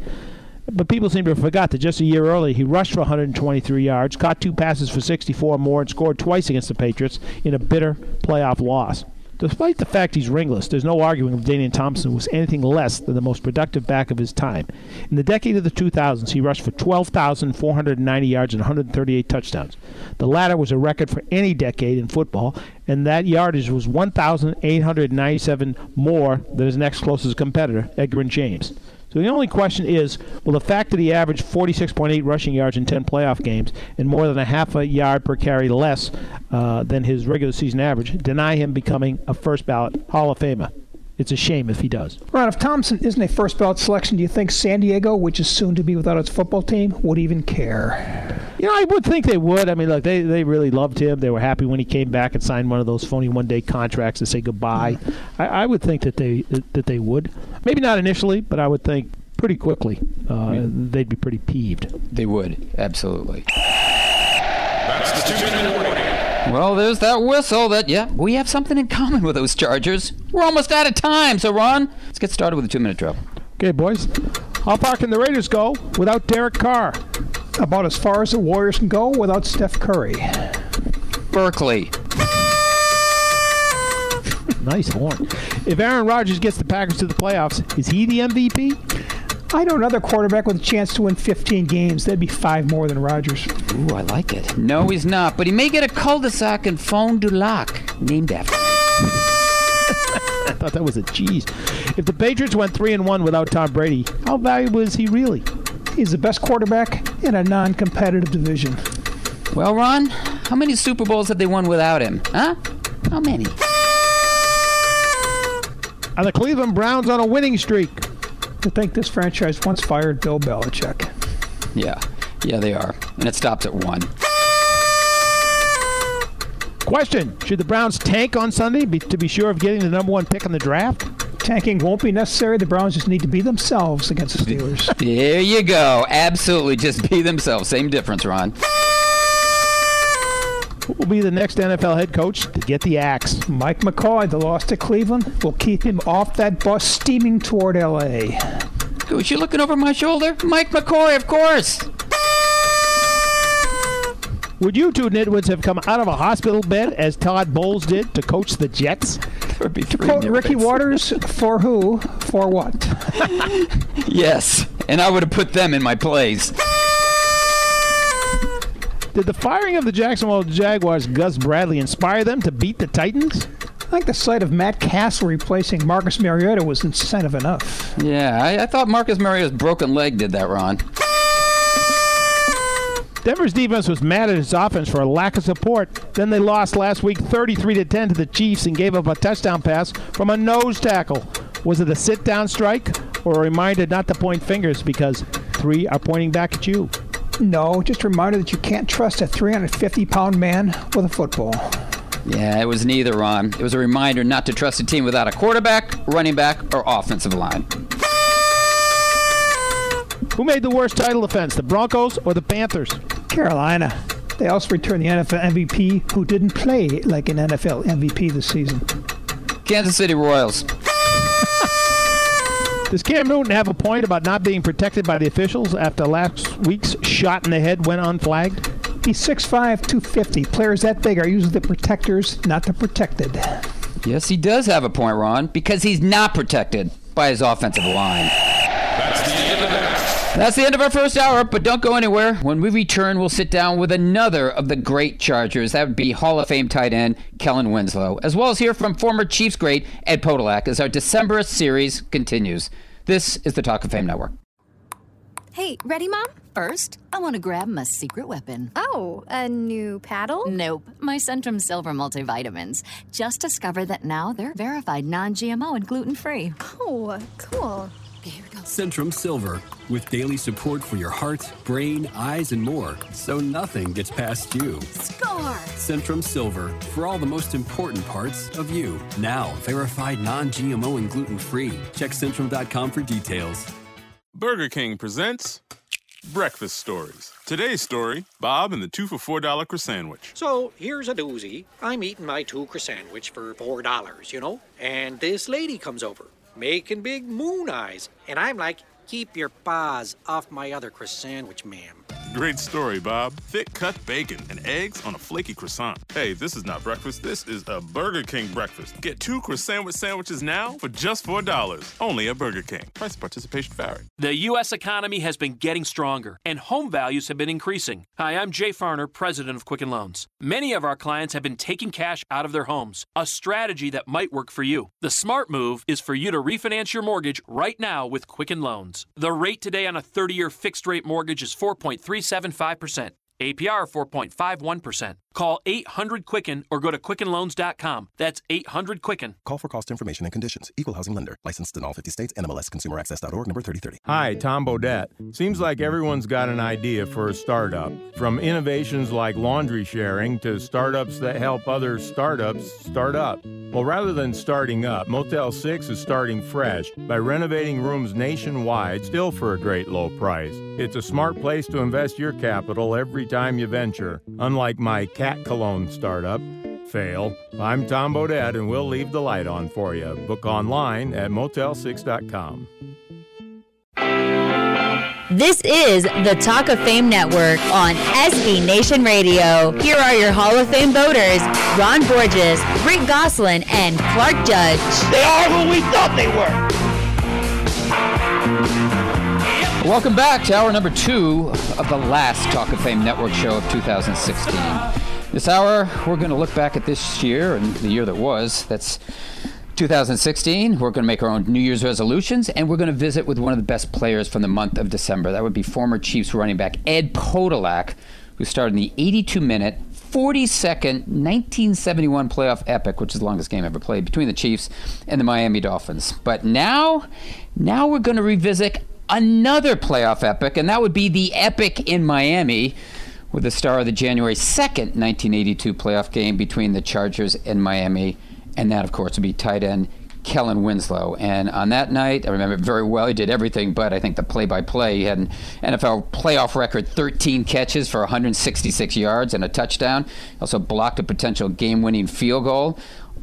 But people seem to have forgot that just a year earlier he rushed for 123 yards, caught two passes for 64 more, and scored twice against the Patriots in a bitter playoff loss. Despite the fact he's ringless, there's no arguing that Danian Thompson was anything less than the most productive back of his time. In the decade of the 2000s, he rushed for 12,490 yards and 138 touchdowns. The latter was a record for any decade in football, and that yardage was 1,897 more than his next closest competitor, Edgerrin James. So the only question is, will the fact that he averaged 46.8 rushing yards in 10 playoff games and more than a half a yard per carry less uh, than his regular season average deny him becoming a first ballot Hall of Famer? It's a shame if he does. Ron, if Thompson isn't a first ballot selection, do you think San Diego, which is soon to be without its football team, would even care? You know, I would think they would. I mean, look, they, they really loved him. They were happy when he came back and signed one of those phony one day contracts to say goodbye. I, I would think that they that they would. Maybe not initially, but I would think pretty quickly uh, they'd be pretty peeved. They would, absolutely. That's the two-minute warning. Well, there's that whistle that, yeah, we have something in common with those Chargers. We're almost out of time, so Ron, let's get started with the two minute drill. Okay, boys. How far can the Raiders go without Derek Carr? About as far as the Warriors can go without Steph Curry. Berkeley. nice horn. If Aaron Rodgers gets the Packers to the playoffs, is he the MVP? I know another quarterback with a chance to win 15 games. That'd be five more than Rodgers. Ooh, I like it. No, he's not, but he may get a cul-de-sac in Fond du Lac, named after him. [laughs] I thought that was a cheese. If the Patriots went three and one without Tom Brady, how valuable is he really? He's the best quarterback in a non-competitive division. Well, Ron, how many Super Bowls have they won without him? Huh? How many? Are the Cleveland Browns on a winning streak? To think this franchise once fired Bill Belichick. Yeah, yeah, they are, and it stops at one. Question: Should the Browns tank on Sunday be, to be sure of getting the number one pick in the draft? Tanking won't be necessary. The Browns just need to be themselves against the Steelers. [laughs] There you go. Absolutely, just be themselves. Same difference, Ron. Who will be the next NFL head coach to get the axe? Mike McCoy, the loss to Cleveland, will keep him off that bus steaming toward L.A. Was you looking over my shoulder? Mike McCoy, of course. Would you two nitwits have come out of a hospital bed as Todd Bowles did to coach the Jets? There would be To three quote Ricky. Watters, for who? For what? [laughs] Yes, and I would have put them in my place. [laughs] Did the firing of the Jacksonville Jaguars Gus Bradley inspire them to beat the Titans? I think the sight of Matt Cassel replacing Marcus Mariota was incentive enough. Yeah, I, I thought Marcus Mariota's broken leg did that, Ron. Denver's defense was mad at its offense for a lack of support. Then they lost last week 33 to 10 to the Chiefs and gave up a touchdown pass from a nose tackle. Was it a sit down strike or a reminder not to point fingers because three are pointing back at you? No, just a reminder that you can't trust a 350 pound man with a football. Yeah, it was neither, Ron. It was a reminder not to trust a team without a quarterback, running back, or offensive line. Who made the worst title defense, the Broncos or the Panthers? Carolina. They also returned the NFL MVP who didn't play like an NFL MVP this season. Kansas City Royals. Does Cam Newton have a point about not being protected by the officials after last week's shot in the head went unflagged? He's 6'5", 250. Players that big are usually the protectors, not the protected. Yes, he does have a point, Ron, because he's not protected by his offensive line. That's the end of our first hour, but don't go anywhere. When we return, we'll sit down with another of the great Chargers. That would be Hall of Fame tight end Kellen Winslow, as well as hear from former Chiefs great Ed Podolak as our December series continues. This is the Talk of Fame Network. Hey, ready, Mom? First, I want to grab my secret weapon. Oh, a new paddle? Nope, my Centrum Silver multivitamins. Just discovered that now they're verified non GMO and gluten free. Oh, cool. Here we go. Centrum Silver, with daily support for your heart, brain, eyes, and more, so nothing gets past you. Score! Centrum Silver, for all the most important parts of you. Now, verified non GMO and gluten free. Check Centrum.com for details. Burger King presents Breakfast Stories. Today's story Bob and the two for $4 croissant. Sandwich. So here's a doozy. I'm eating my two croissant sandwich for four dollars, you know, and this lady comes over, making big moon eyes, and I'm like, keep your paws off my other croissant, sandwich, ma'am. Great story, Bob. Thick cut bacon and eggs on a flaky croissant. Hey, this is not breakfast. This is a Burger King breakfast. Get two croissant sandwiches now for just $4. Only at Burger King. Price participation vary. The U.S. economy has been getting stronger, and home values have been increasing. Hi, I'm Jay Farner, president of Quicken Loans. Many of our clients have been taking cash out of their homes, a strategy that might work for you. The smart move is for you to refinance your mortgage right now with Quicken Loans. The rate today on a 30 year fixed rate mortgage is 4.375%. APR 4.51%. Call 800 Quicken or go to QuickenLoans.com. That's 800 Quicken. Call for cost information and conditions. Equal housing lender. Licensed in all 50 states. NMLS Consumer Access.org number 3030. Hi, Tom Bodett. Seems like everyone's got an idea for a startup. From innovations like laundry sharing to startups that help other startups start up. Well, rather than starting up, Motel 6 is starting fresh by renovating rooms nationwide, still for a great low price. It's a smart place to invest your capital every time you venture. Unlike my cat cologne startup, Fail. I'm Tom Bodett, and we'll leave the light on for you. Book online at motel6.com. This is the Talk of Fame Network on SB Nation Radio. Here are your Hall of Fame voters Ron Borges, Rick Gosselin, and Clark Judge. They are who we thought they were. Welcome back to hour number two of the last Talk of Fame Network show of 2016. This hour, we're going to look back at this year and the year that was. That's 2016. We're going to make our own New Year's resolutions, and we're going to visit with one of the best players from the month of December. That would be former Chiefs running back Ed Podolak, who starred in the 82 minute, 42nd 1971 playoff epic, which is the longest game ever played between the Chiefs and the Miami Dolphins. But now, now we're going to revisit another playoff epic, and that would be the epic in Miami with the star of the January 2nd, 1982 playoff game between the Chargers and Miami. And that, of course, would be tight end Kellen Winslow. And on that night, I remember very well. He did everything but, I think, the play by play. He had an NFL playoff record 13 catches for 166 yards and a touchdown. He also blocked a potential game winning field goal.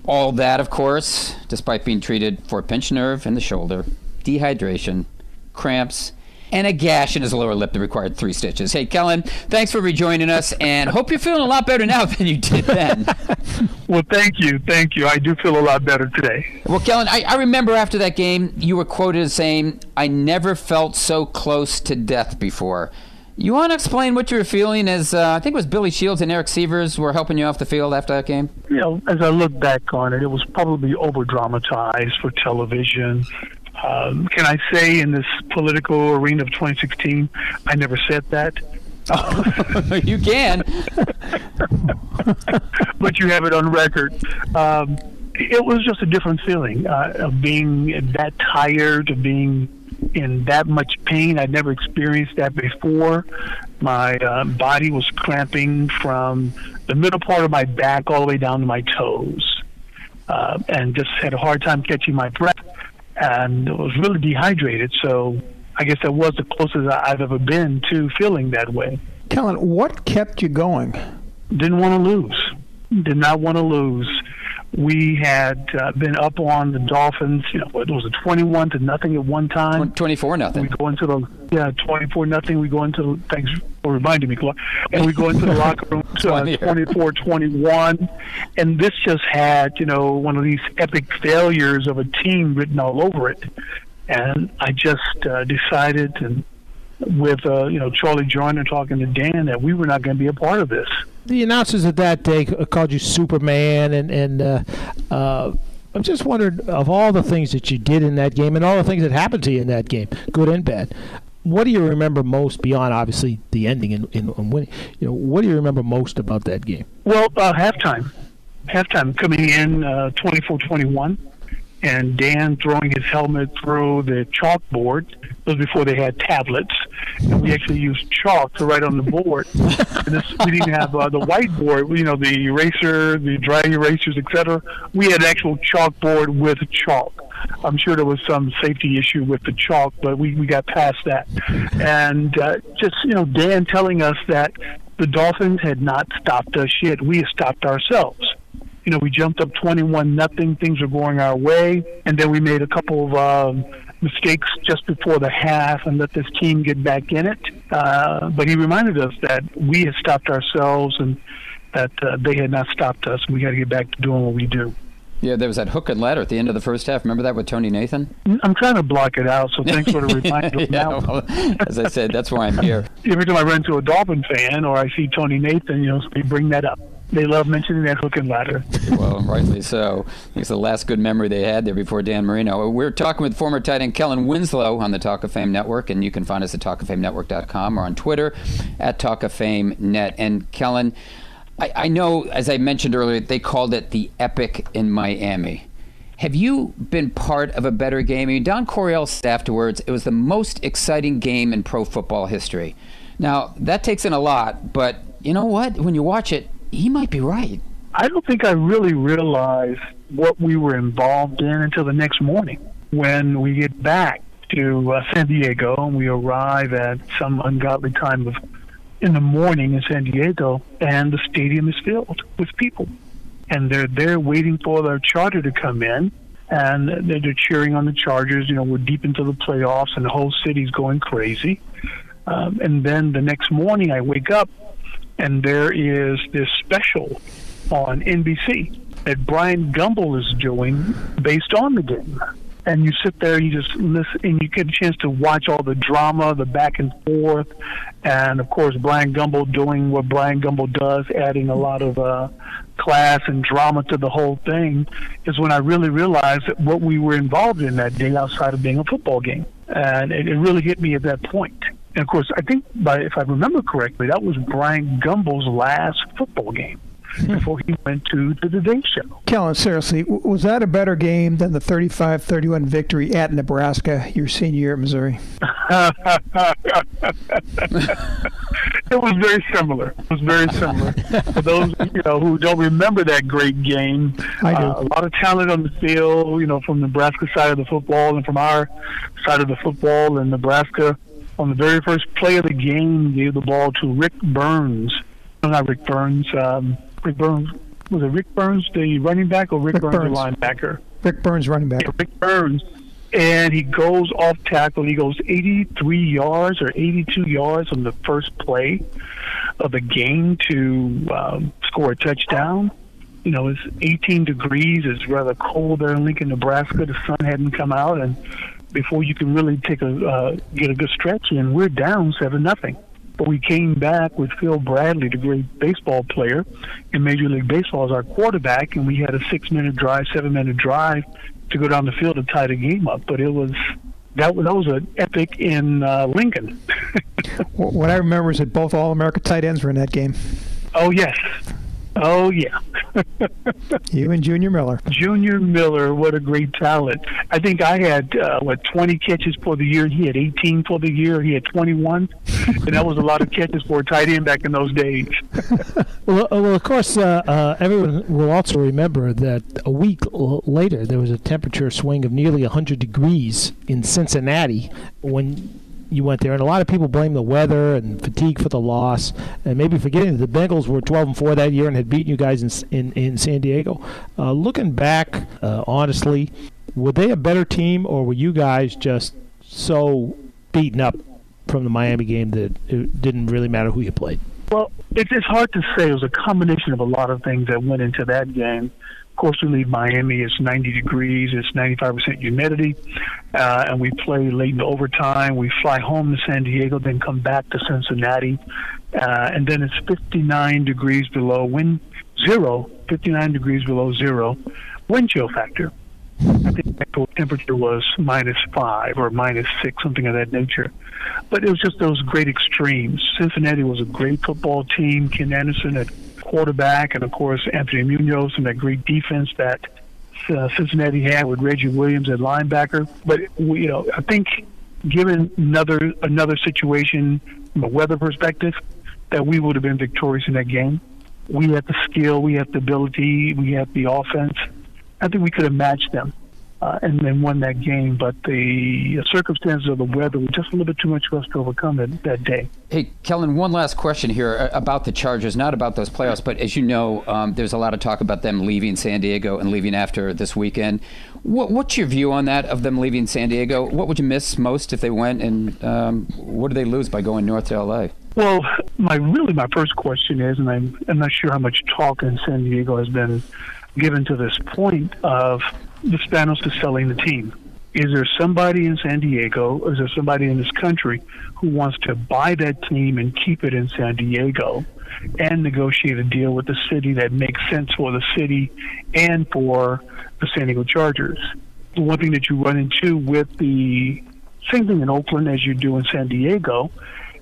All that, of course, despite being treated for a pinched nerve in the shoulder, dehydration, cramps, and a gash in his lower lip that required three stitches. Hey, Kellen, thanks for rejoining us, and hope you're feeling a lot better now [laughs] than you did then. [laughs] well, thank you. Thank you. I do feel a lot better today. Well, Kellen, I, I remember after that game, you were quoted as saying, I never felt so close to death before. You want to explain what you were feeling as uh, I think it was Billy Shields and Eric Sievers were helping you off the field after that game? You know, as I look back on it, it was probably over dramatized for television. Um, can I say in this political arena of 2016, I never said that? Oh, [laughs] you can. [laughs] but you have it on record. Um, it was just a different feeling uh, of being that tired, of being in that much pain. I'd never experienced that before. My uh, body was cramping from the middle part of my back all the way down to my toes, uh, and just had a hard time catching my breath, and was really dehydrated. So I guess that was the closest I've ever been to feeling that way. Kellen, what kept you going? Didn't want to lose. Did not want to lose. We had uh, been up on the Dolphins. You know, it was a twenty-one to nothing at one time. Twenty-four nothing. We go into the yeah twenty-four nothing. We go into the, thanks for reminding me, Clark. And we go into the [laughs] locker room to uh, 24-21, and this just had you know one of these epic failures of a team written all over it. And I just uh, decided, and with uh, you know Charlie Joiner talking to Dan, that we were not going to be a part of this. The announcers of that day called you Superman, and and uh, uh, I'm just wondering of all the things that you did in that game, and all the things that happened to you in that game, good and bad. What do you remember most beyond obviously the ending and, and, and winning? You know, what do you remember most about that game? Well, uh, halftime, halftime coming in uh, 24-21, and Dan throwing his helmet through the chalkboard. This was before they had tablets, and we actually used chalk to write on the board. [laughs] and this, we didn't have uh, the whiteboard, you know, the eraser, the dry erasers, etc. We had actual chalkboard with chalk. I'm sure there was some safety issue with the chalk, but we, we got past that. And uh, just, you know, Dan telling us that the Dolphins had not stopped us yet. We had stopped ourselves. You know, we jumped up 21 nothing. Things were going our way. And then we made a couple of um, mistakes just before the half and let this team get back in it. Uh, but he reminded us that we had stopped ourselves and that uh, they had not stopped us. We got to get back to doing what we do. Yeah, there was that hook and ladder at the end of the first half. Remember that with Tony Nathan? I'm trying to block it out, so thanks for the [laughs] reminder. yeah, well, as I said, that's why I'm here. [laughs] Every time I run into a Dolphin fan or I see Tony Nathan, you know, they bring that up. They love mentioning that hook and ladder. [laughs] well, rightly so. It's the last good memory they had there before Dan Marino. We're talking with former tight end Kellen Winslow on the Talk of Fame Network, and you can find us at talkoffamenetwork.com or on Twitter at Talk of Fame Net. And Kellen, I, I know, as I mentioned earlier, they called it the Epic in Miami. Have you been part of a better game? I mean, Don Coryell said afterwards it was the most exciting game in pro football history. Now, that takes in a lot, but you know what? When you watch it, he might be right. I don't think I really realized what we were involved in until the next morning when we get back to uh, San Diego and we arrive at some ungodly time of in the morning in San Diego and the stadium is filled with people and they're there waiting for their charter to come in and they're, cheering on the Chargers. You know, we're deep into the playoffs and the whole city's going crazy. Um, and then the next morning I wake up and there is this special on NBC that Bryant Gumbel is doing based on the game. And you sit there you just listen, and you get a chance to watch all the drama, the back and forth, and of course Bryant Gumbel doing what Bryant Gumbel does, adding a lot of uh, class and drama to the whole thing. Is when I really realized that what we were involved in that day outside of being a football game, and it, it really hit me at that point. And of course, I think, by, if I remember correctly, that was Bryant Gumbel's last football game before he went to the Today Show. Kellen, seriously, was that a better game than the 35-31 victory at Nebraska your senior year at Missouri? [laughs] it was very similar. It was very similar. For those you know who don't remember that great game, I do. Uh, a lot of talent on the field. You know, from Nebraska side of the football and from our side of the football. And Nebraska, on the very first play of the game, gave the ball to Rick Berns. No, not Rick Burns. Um, Rick Burns was it Rick Berns, the running back, or Rick, Rick Burns, Burns. the linebacker? Rick Berns running back. Yeah, Rick Berns. And he goes off tackle. He goes 83 yards or 82 yards on the first play of the game to um, score a touchdown. You know, it's 18 degrees. It's rather cold there in Lincoln, Nebraska. The sun hadn't come out, and before you can really take a uh, get a good stretch in, we're down seven nothing. But we came back with Phil Bradley, the great baseball player in Major League Baseball, as our quarterback, and we had a six-minute drive, seven-minute drive to go down the field to tie the game up. But it was that was that was an epic in uh, Lincoln. [laughs] What I remember is that both All-America tight ends were in that game. Oh yes, oh yeah. [laughs] You and Junior Miller. Junior Miller, what a great talent! I think I had uh, what 20 catches for the year, he had 18 for the year. He had 21, and that was a lot of catches for a tight end back in those days. [laughs] Well, uh, well, of course, uh, uh, everyone will also remember that a week l- later there was a temperature swing of nearly 100 degrees in Cincinnati when you went there, and a lot of people blame the weather and fatigue for the loss, and maybe forgetting that the Bengals were 12 and 4 that year and had beaten you guys in in, in San Diego. Uh, looking back, uh, honestly, were they a better team, or were you guys just so beaten up from the Miami game that it didn't really matter who you played? Well, it's hard to say. It was a combination of a lot of things that went into that game. Of course, we leave Miami. It's 90 degrees. It's 95% humidity, uh, and we play late in overtime. We fly home to San Diego, then come back to Cincinnati, uh, and then it's 59 degrees below wind zero. 59 degrees below zero wind chill factor. I think the actual temperature was minus five or minus six, something of that nature. But it was just those great extremes. Cincinnati was a great football team. Ken Anderson at quarterback, and of course Anthony Munoz and that great defense that uh, Cincinnati had with Reggie Williams at linebacker. But you know, I think given another another situation from a weather perspective, that we would have been victorious in that game. We had the skill, we had the ability, we had the offense. I think we could have matched them uh, and then won that game. But the circumstances of the weather were just a little bit too much for us to overcome that, that day. Hey, Kellen, one last question here uh, about the Chargers, not about those playoffs, but as you know, um, there's a lot of talk about them leaving San Diego and leaving after this weekend. What, what's your view on that, of them leaving San Diego? What would you miss most if they went, and um, what do they lose by going north to LA? Well, my really my first question is, and I'm, I'm not sure how much talk in San Diego has been given to this point of the Spanos is selling the team. Is there somebody in San Diego, is there somebody in this country who wants to buy that team and keep it in San Diego and negotiate a deal with the city that makes sense for the city and for the San Diego Chargers? The one thing that you run into with the same thing in Oakland as you do in San Diego,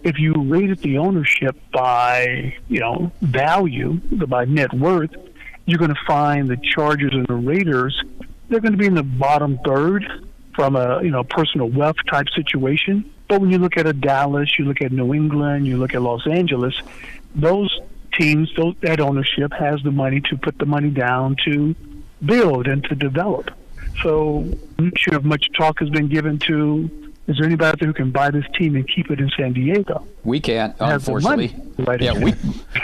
if you rated the ownership by, you know, value, by net worth, you're going to find the Chargers and the Raiders they're going to be in the bottom third from a you know personal wealth type situation. But when you look at a Dallas, you look at New England, you look at Los Angeles, those teams, those, that ownership has the money to put the money down to build and to develop. So I'm not sure if much talk has been given to is there anybody out there who can buy this team and keep it in San Diego? We can't, unfortunately. Yeah, we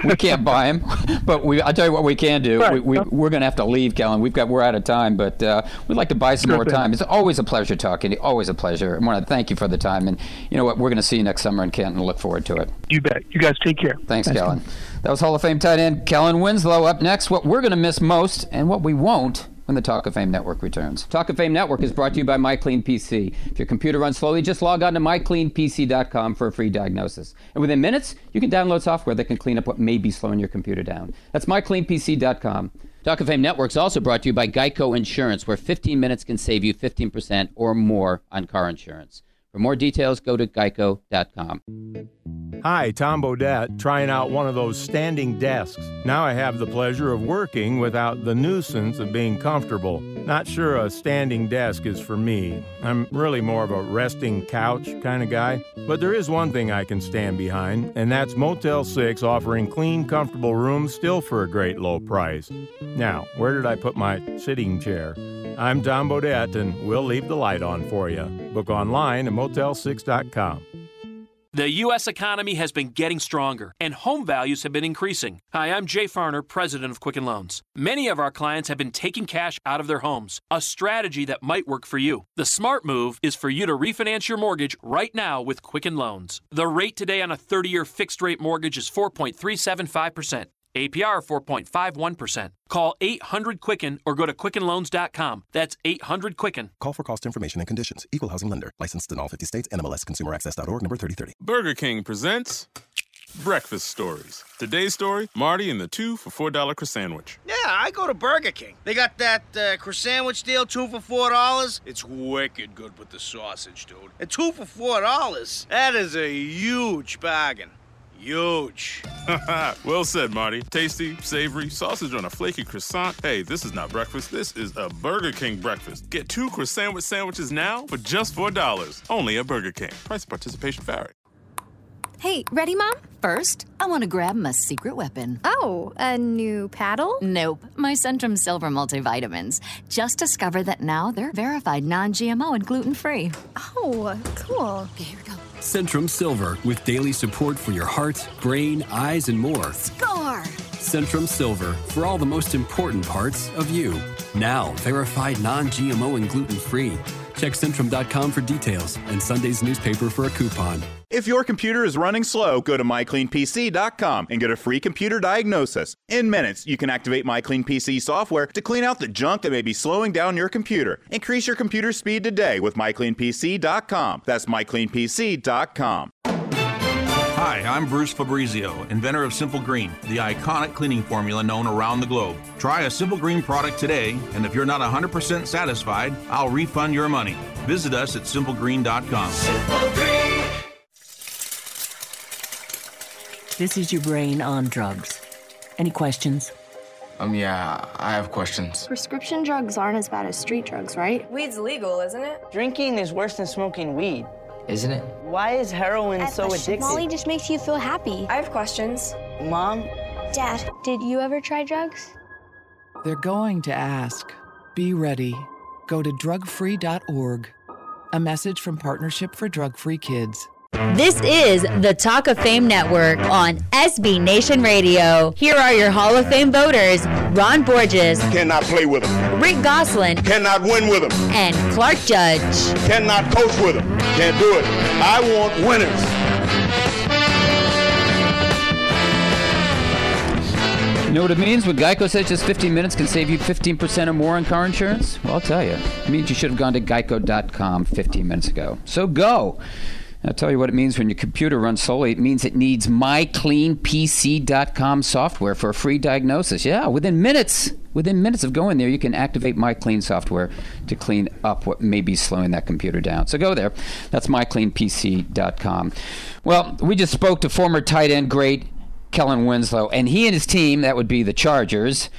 we can't buy him, [laughs] but we. I tell you what, we can do. Right. We, we are going to have to leave, Kellen. We've got we're out of time, but uh, we'd like to buy some sure more thing. time. It's always a pleasure talking. Always a pleasure. I want to thank you for the time, and you know what, we're going to see you next summer in Canton. Look forward to it. You bet. You guys take care. Thanks, Thanks Kellen. That was Hall of Fame tight end Kellen Winslow. Up next, what we're going to miss most and what we won't when the Talk of Fame Network returns. Talk of Fame Network is brought to you by MyCleanPC. If your computer runs slowly, just log on to mycleanpc.com for a free diagnosis. And within minutes, you can download software that can clean up what may be slowing your computer down. That's mycleanpc.com. Talk of Fame Network is also brought to you by Geico Insurance, where 15 minutes can save you 15% or more on car insurance. For more details, go to geico.com. Hi, Tom Bodett, trying out one of those standing desks. Now I have the pleasure of working without the nuisance of being comfortable. Not sure a standing desk is for me. I'm really more of a resting couch kind of guy. But there is one thing I can stand behind, and that's Motel 6 offering clean, comfortable rooms still for a great low price. Now, where did I put my sitting chair? I'm Tom Bodett, and we'll leave the light on for you. Book online motel6.com. The U.S. economy has been getting stronger, and home values have been increasing. Hi, I'm Jay Farner, president of Quicken Loans. Many of our clients have been taking cash out of their homes, a strategy that might work for you. The smart move is for you to refinance your mortgage right now with Quicken Loans. The rate today on a 30 year fixed rate mortgage is 4.375%. APR 4.51%. Call 800 Quicken or go to QuickenLoans.com. That's 800 Quicken. Call for cost information and conditions. Equal housing lender. Licensed in all 50 states. NMLS ConsumerAccess.org number 3030. Burger King presents Breakfast Stories. Today's story Marty and the two for $4 croissant sandwich. Yeah, I go to Burger King. They got that uh, croissant sandwich deal, two for $4. It's wicked good with the sausage, dude. And two for $4, that is a huge bargain. Huge. [laughs] well said, Marty. Tasty, savory, sausage on a flaky croissant. Hey, this is not breakfast. This is a Burger King breakfast. Get two croissant sandwich sandwiches now for just $4. Only at Burger King. Price participation vary. Hey, ready, Mom? First, I want to grab my secret weapon. Oh, a new paddle? Nope, my Centrum Silver multivitamins. Just discovered that now they're verified non GMO and gluten free. Oh, cool. Okay, here we go. Centrum Silver with daily support for your heart, brain, eyes, and more. Score! Centrum Silver for all the most important parts of you. Now, verified non GMO and gluten free. Check Centrum.com for details and Sunday's newspaper for a coupon. If your computer is running slow, go to mycleanpc.com and get a free computer diagnosis. In minutes, you can activate MyCleanPC software to clean out the junk that may be slowing down your computer. Increase your computer speed today with mycleanpc.com. That's mycleanpc.com. Hi, I'm Bruce Fabrizio, inventor of Simple Green, the iconic cleaning formula known around the globe. Try a Simple Green product today, and if you're not 100% satisfied, I'll refund your money. Visit us at simplegreen.com. Simple Green. This is your brain on drugs. Any questions? Um, yeah, I have questions. Prescription drugs aren't as bad as street drugs, right? Weed's legal, isn't it? Drinking is worse than smoking weed. Isn't it? Why is heroin I so addictive? Molly just makes you feel happy. I have questions. Mom? Dad, did you ever try drugs? They're going to ask. Be ready. Go to drugfree.org. A message from Partnership for Drug Free Kids. This is the Talk of Fame Network on SB Nation Radio. Here are your Hall of Fame voters Ron Borges, Cannot play with them. Rick Gosselin, Cannot win with them. and Clark Judge. Cannot coach with them. Can't do it. I want winners. You know what it means when Geico says just 15 minutes can save you 15% or more on car insurance? Well, I'll tell you. It means you should have gone to geico.com 15 minutes ago. So go. I'll tell you what it means when your computer runs slowly. It means it needs mycleanpc.com software for a free diagnosis. Yeah, within minutes, within minutes of going there, you can activate MyClean software to clean up what may be slowing that computer down. So go there. That's mycleanpc.com. Well, we just spoke to former tight end great Kellen Winslow, and he and his team, that would be the Chargers,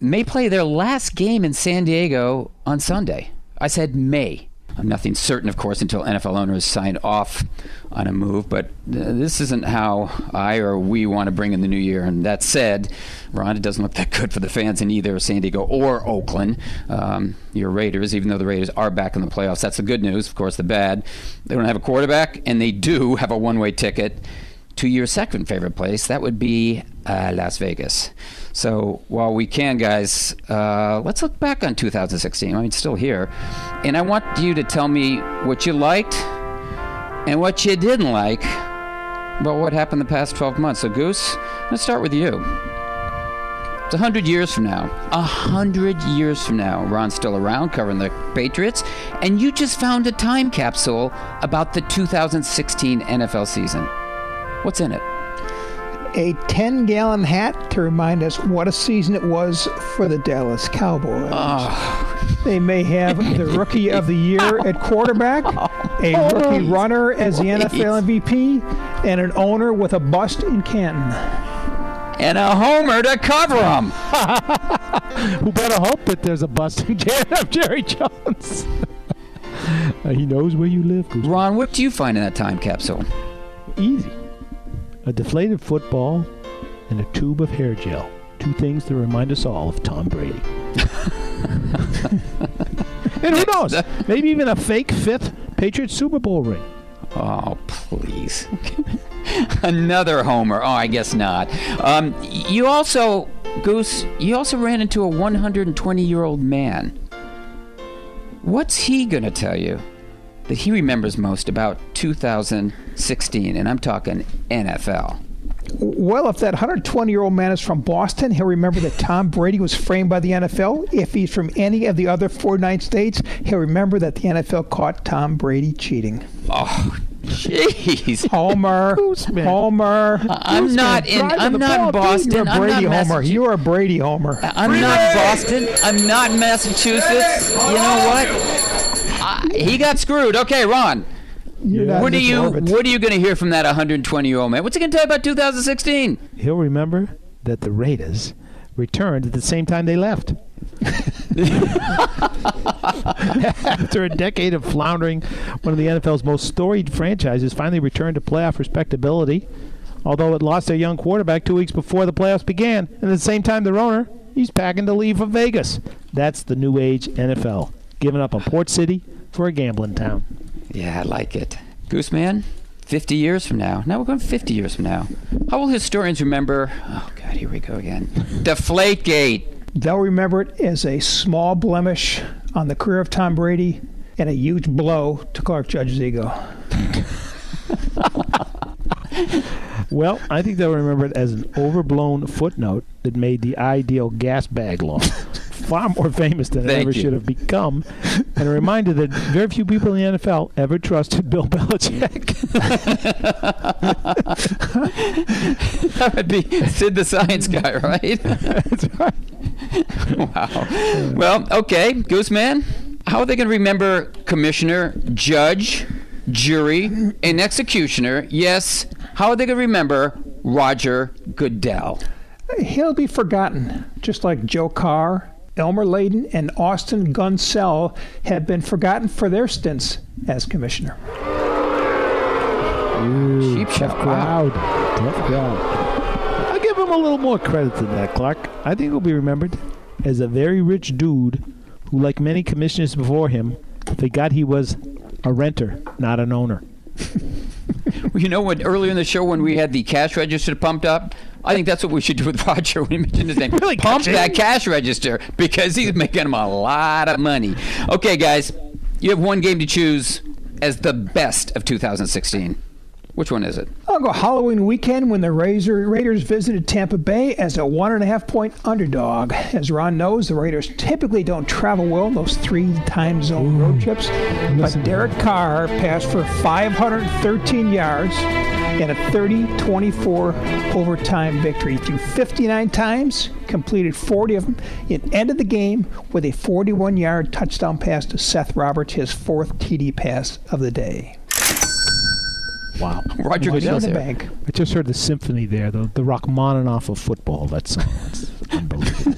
may play their last game in San Diego on Sunday. I said may. Nothing certain, of course, until NFL owners sign off on a move, but this isn't how I or we want to bring in the new year. And that said, Ron, it doesn't look that good for the fans in either San Diego or Oakland. Um, your Raiders, even though the Raiders are back in the playoffs, that's the good news. Of course, the bad, they don't have a quarterback, and they do have a one way ticket to your second favorite place. That would be uh, Las Vegas. So while we can, guys, uh, let's look back on 2016. I mean, still here. And I want you to tell me what you liked and what you didn't like about what happened the past 12 months. So, Goose, let's start with you. It's a hundred years from now. A hundred years from now, Ron's still around covering the Patriots, and you just found a time capsule about the 2016 NFL season. What's in it? A 10 gallon hat to remind us what a season it was for the Dallas Cowboys. They may have the rookie of the year [laughs] at quarterback, a rookie runner as the NFL MVP, and an owner with a bust in Canton. And a homer to cover him. [laughs] Who better hope that there's a bust in can of Jerry Jones? [laughs] Uh, he knows where you live. Ron, what do you find in that time capsule? Easy. A deflated football and a tube of hair gel. Two things that remind us all of Tom Brady. [laughs] and who knows? Maybe even a fake fifth Patriots Super Bowl ring. Oh, please. [laughs] Another homer. Oh, I guess not. Um, you also, Goose, you also ran into a 120 year old man. What's he going to tell you that he remembers most about 2016? And I'm talking NFL. Well, if that 120 year old man is from Boston, he'll remember that Tom Brady was framed by the NFL. If he's from any of the other 49 states, he'll remember that the NFL caught Tom Brady cheating. Oh, jeez. Homer. Homer. I'm not in. I'm not in Boston. You're a I'm Brady not Homer. You're a Brady Homer. I'm not Boston. I'm not Massachusetts. You know what? I, he got screwed. Okay, Ron. What are you? orbit. What are you going to hear from that 120 year old man? What's he going to tell you about 2016? He'll remember that the Raiders returned at the same time they left. [laughs] After a decade of floundering, one of the NFL's most storied franchises finally returned to playoff respectability. Although it lost their young quarterback two weeks before the playoffs began, and at the same time, their owner he's packing to leave for Vegas. That's the new age NFL, giving up on Port City for a gambling town. Yeah, I like it. Gooseman, 50 years from now. Now we're going 50 years from now. How will historians remember? Oh, God, here we go again. Deflategate. They'll remember it as a small blemish on the career of Tom Brady and a huge blow to Clark Judge's ego. [laughs] Well, I think they'll remember it as an overblown footnote that made the ideal gas bag law [laughs] far more famous than it ever you. should have become, and a reminder that very few people in the NFL ever trusted [laughs] Bill Belichick. [laughs] that would be Sid the Science Guy, right? That's right. [laughs] wow. Well, okay, Gooseman. How are they going to remember commissioner, judge, jury, and executioner? Yes. How are they going to remember Roger Goodell? He'll be forgotten, just like Joe Carr, Elmer Layden, and Austin Gunsel have been forgotten for their stints as commissioner. Ooh, Cheap tough shot. crowd. Tough crowd. I'll give him a little more credit than that, Clark. I think he'll be remembered as a very rich dude who, like many commissioners before him, forgot he was a renter, not an owner. Well, [laughs] you know what? Earlier in the show, when we had the cash register pumped up, I think that's what we should do with [laughs] Roger when he mentioned his name. Really, Pump that cash register because he's making him a lot of money. Okay, guys, you have one game to choose as the best of 2016. Which one is it? I'll go Halloween weekend when the Razor, Raiders visited Tampa Bay as a one and a half point underdog. As Ron knows, the Raiders typically don't travel well in those three time zone road mm. trips. But Derek Carr passed for 513 yards and a 30 24 overtime victory. He threw 59 times, completed 40 of them, and ended the game with a 41 yard touchdown pass to Seth Roberts, his fourth TD pass of the day. Wow. [laughs] Roger Money in the here. bank. I just heard the symphony there, the, the Rachmaninoff of football, That's, song. [laughs] Unbelievable.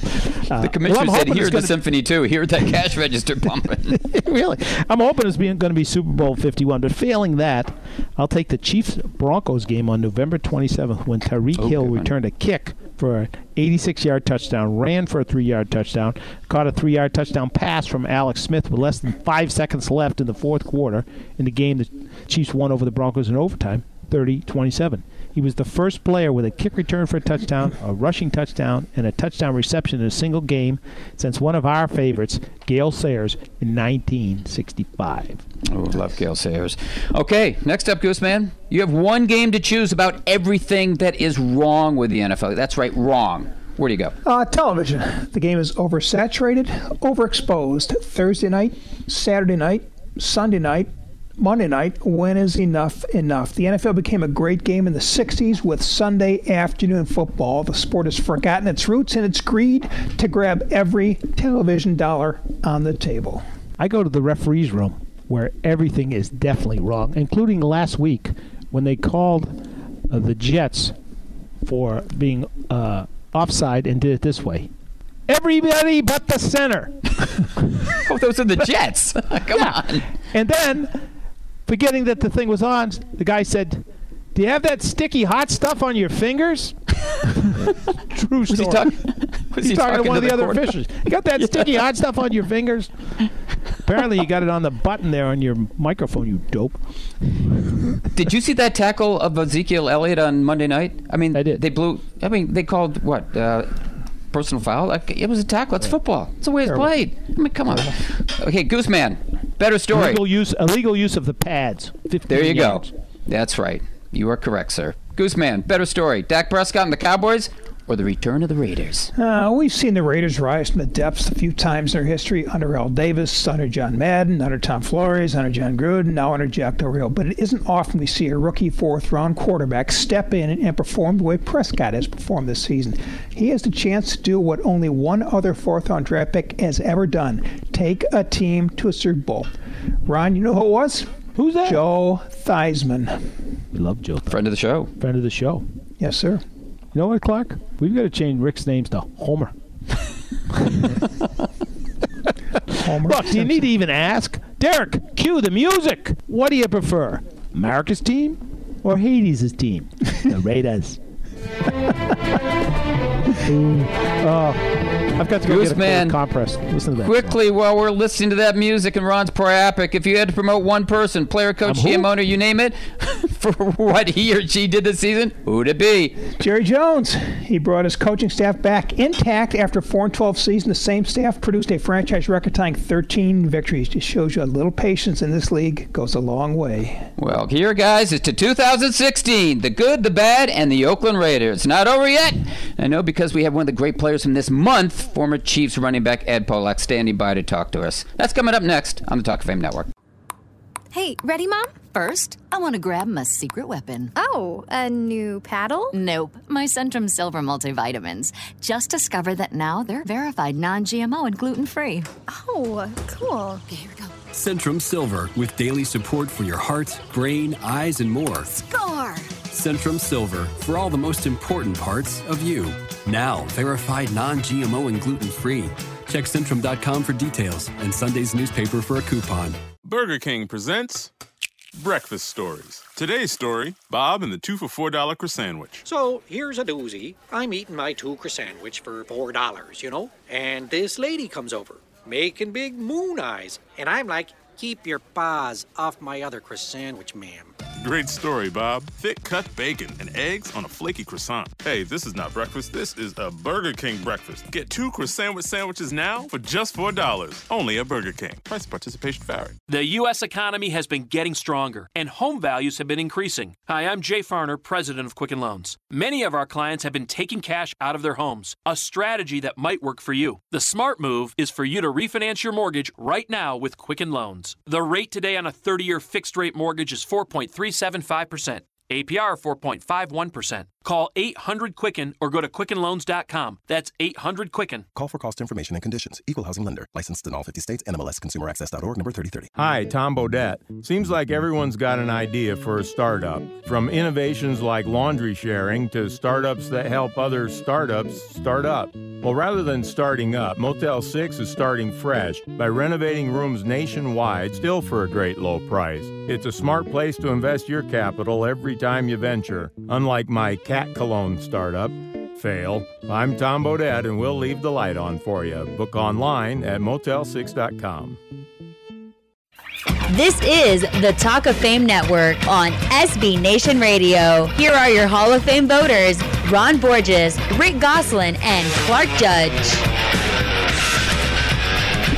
Uh, The commissioner well, I'm said hoping he the gonna- symphony too. He heard that [laughs] cash register pumping. really. I'm hoping it's going to be Super Bowl 51. But failing that, I'll take the Chiefs Broncos game on November 27th when Tyreek Oh, Hill good one. returned a kick for an 86 yard touchdown, ran for a three yard touchdown, caught a three yard touchdown pass from Alex Smith with less than five seconds left in the fourth quarter. In the game, the Chiefs won over the Broncos in overtime, 30 27. He was the first player with a kick return for a touchdown, a rushing touchdown, and a touchdown reception in a single game since one of our favorites, Gale Sayers, in 1965. Oh, love Gale Sayers. Okay, next up, Gooseman. You have one game to choose about everything that is wrong with the NFL. That's right, wrong. Where do you go? Uh, television. The game is oversaturated, overexposed. Thursday night, Saturday night, Sunday night, Monday night. When is enough enough? The NFL became a great game in the 60s with Sunday afternoon football. The sport has forgotten its roots and its greed to grab every television dollar on the table. I go to the referee's room where everything is definitely wrong, including last week when they called uh, the Jets for being uh, offside and did it this way. Everybody but the center. [laughs] Oh, those are the Jets. [laughs] Come on. And then, forgetting that the thing was on, the guy said, "Do you have that sticky hot stuff on your fingers?" True Was he story. [laughs] Was He's he talking to one of the, other quarterback? officials. You got that [laughs] sticky hot stuff on your fingers? Apparently, you got it on the button there on your microphone. You dope. Did you see that tackle of Ezekiel Elliott on Monday night? I mean, I did. They blew. I mean, they called what? Uh, personal foul? Like, it was a tackle. It's football. It's the way it's Terrible. played. I mean, come on. Okay, Gooseman. Better story. Illegal use, illegal use of the pads. There you yards. go. That's right. You are correct, sir. Gooseman, better story. Dak Prescott and the Cowboys or the return of the Raiders? Uh, we've seen the Raiders rise from the depths a few times in their history under Al Davis, under John Madden, under Tom Flores, under Jon Gruden, now under Jack Del Rio. But it isn't often we see a rookie fourth round quarterback step in and perform the way Prescott has performed this season. He has the chance to do what only one other fourth round draft pick has ever done take a team to a Super Bowl. Ron, you know who it was? Who's that? Joe Theismann. We love Joe. Friend of the show. Friend of the show. Yes, sir. You know what, Clark? We've got to change Rick's names to Homer. [laughs] Homer Look, do you need to even ask? Derek, cue the music. What do you prefer? America's team or Hades' team? [laughs] the Raiders. [laughs] Oh, I've got to go get a cold compress. Listen to that. Quickly, while we're listening to that music and Ron's priapic, if you had to promote one person, player, coach? GM owner, you name it, [laughs] for what he or she did this season? Who'd it be? Jerry Jones. He brought his coaching staff back intact after 4 and 12 season. The same staff produced a franchise record tying 13 victories. Just shows you a little patience in this league goes a long way. Well, here, guys, is to 2016. The good, the bad, and the Oakland Raiders. It's not over yet. I know because we have one of the great players from this month, former Chiefs running back Ed Podolak, standing by to talk to us. That's coming up next on the Talk of Fame Network. Hey, ready, Mom? First, I want to grab my secret weapon. Oh, a new paddle? Nope, my Centrum Silver multivitamins. Just discovered that now they're verified non GMO and gluten free. Oh, cool. Okay, here we go. Centrum Silver with daily support for your heart, brain, eyes, and more. Score! Centrum Silver for all the most important parts of you. Now, verified non GMO and gluten free. Check Centrum.com for details and Sunday's newspaper for a coupon. Burger King presents Breakfast Stories. Today's story Bob and the two for $4 croissant. Sandwich. So here's a doozy. I'm eating my two croissant sandwich for four dollars, you know, and this lady comes over, making big moon eyes, and I'm like, "Keep your paws off my other croissant, sandwich, ma'am." Great story, Bob. Thick cut bacon and eggs on a flaky croissant. Hey, this is not breakfast. This is a Burger King breakfast. Get two croissant sandwiches now for just $4. Only at Burger King. Price participation vary. The U.S. economy has been getting stronger, and home values have been increasing. Hi, I'm Jay Farner, president of Quicken Loans. Many of our clients have been taking cash out of their homes, a strategy that might work for you. The smart move is for you to refinance your mortgage right now with Quicken Loans. The rate today on a 30 year fixed rate mortgage is 4.375%. APR 4.51%. Call 800 Quicken or go to QuickenLoans.com. That's 800 Quicken. Call for cost information and conditions. Equal housing lender. Licensed in all 50 states. NMLS ConsumerAccess.org number 3030. Hi, Tom Bodett. Seems like everyone's got an idea for a startup. From innovations like laundry sharing to startups that help other startups start up. Well, rather than starting up, Motel 6 is starting fresh by renovating rooms nationwide, still for a great low price. It's a smart place to invest your capital every time you venture. Unlike my cat cologne startup, Fail. I'm Tom Bodett, and we'll leave the light on for you. Book online at motel6.com. This is the Talk of Fame Network on SB Nation Radio. Here are your Hall of Fame voters Ron Borges, Rick Gosselin, and Clark Judge.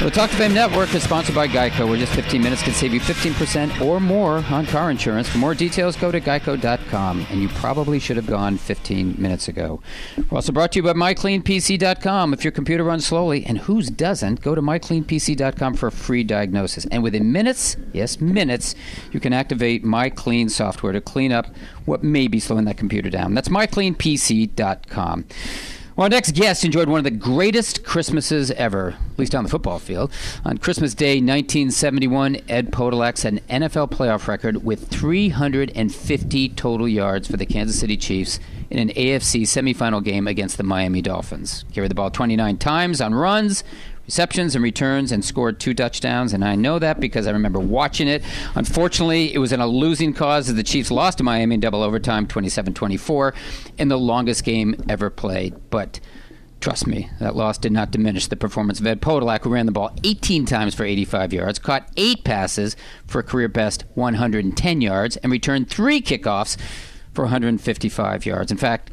The Talk of Fame Network is sponsored by Geico, where just 15 minutes can save you 15% or more on car insurance. For more details, go to geico.com, and you probably should have gone 15 minutes ago. We're also brought to you by mycleanpc.com. If your computer runs slowly, and whose doesn't, go to mycleanpc.com for a free diagnosis. And within minutes, yes, minutes, you can activate MyClean software to clean up what may be slowing that computer down. That's mycleanpc.com. Well, our next guest enjoyed one of the greatest Christmases ever, at least on the football field. On Christmas Day 1971, Ed Podolak set an NFL playoff record with 350 total yards for the Kansas City Chiefs in an AFC semifinal game against the Miami Dolphins. Carried the ball 29 times on runs, receptions and returns and scored two touchdowns. And I know that because I remember watching it. Unfortunately, it was in a losing cause as the Chiefs lost to Miami in double overtime, 27 24, in the longest game ever played. But Trust me, that loss did not diminish the performance of Ed Podolak, who ran the ball 18 times for 85 yards, caught eight passes for a career best 110 yards, and returned three kickoffs for 155 yards. In fact,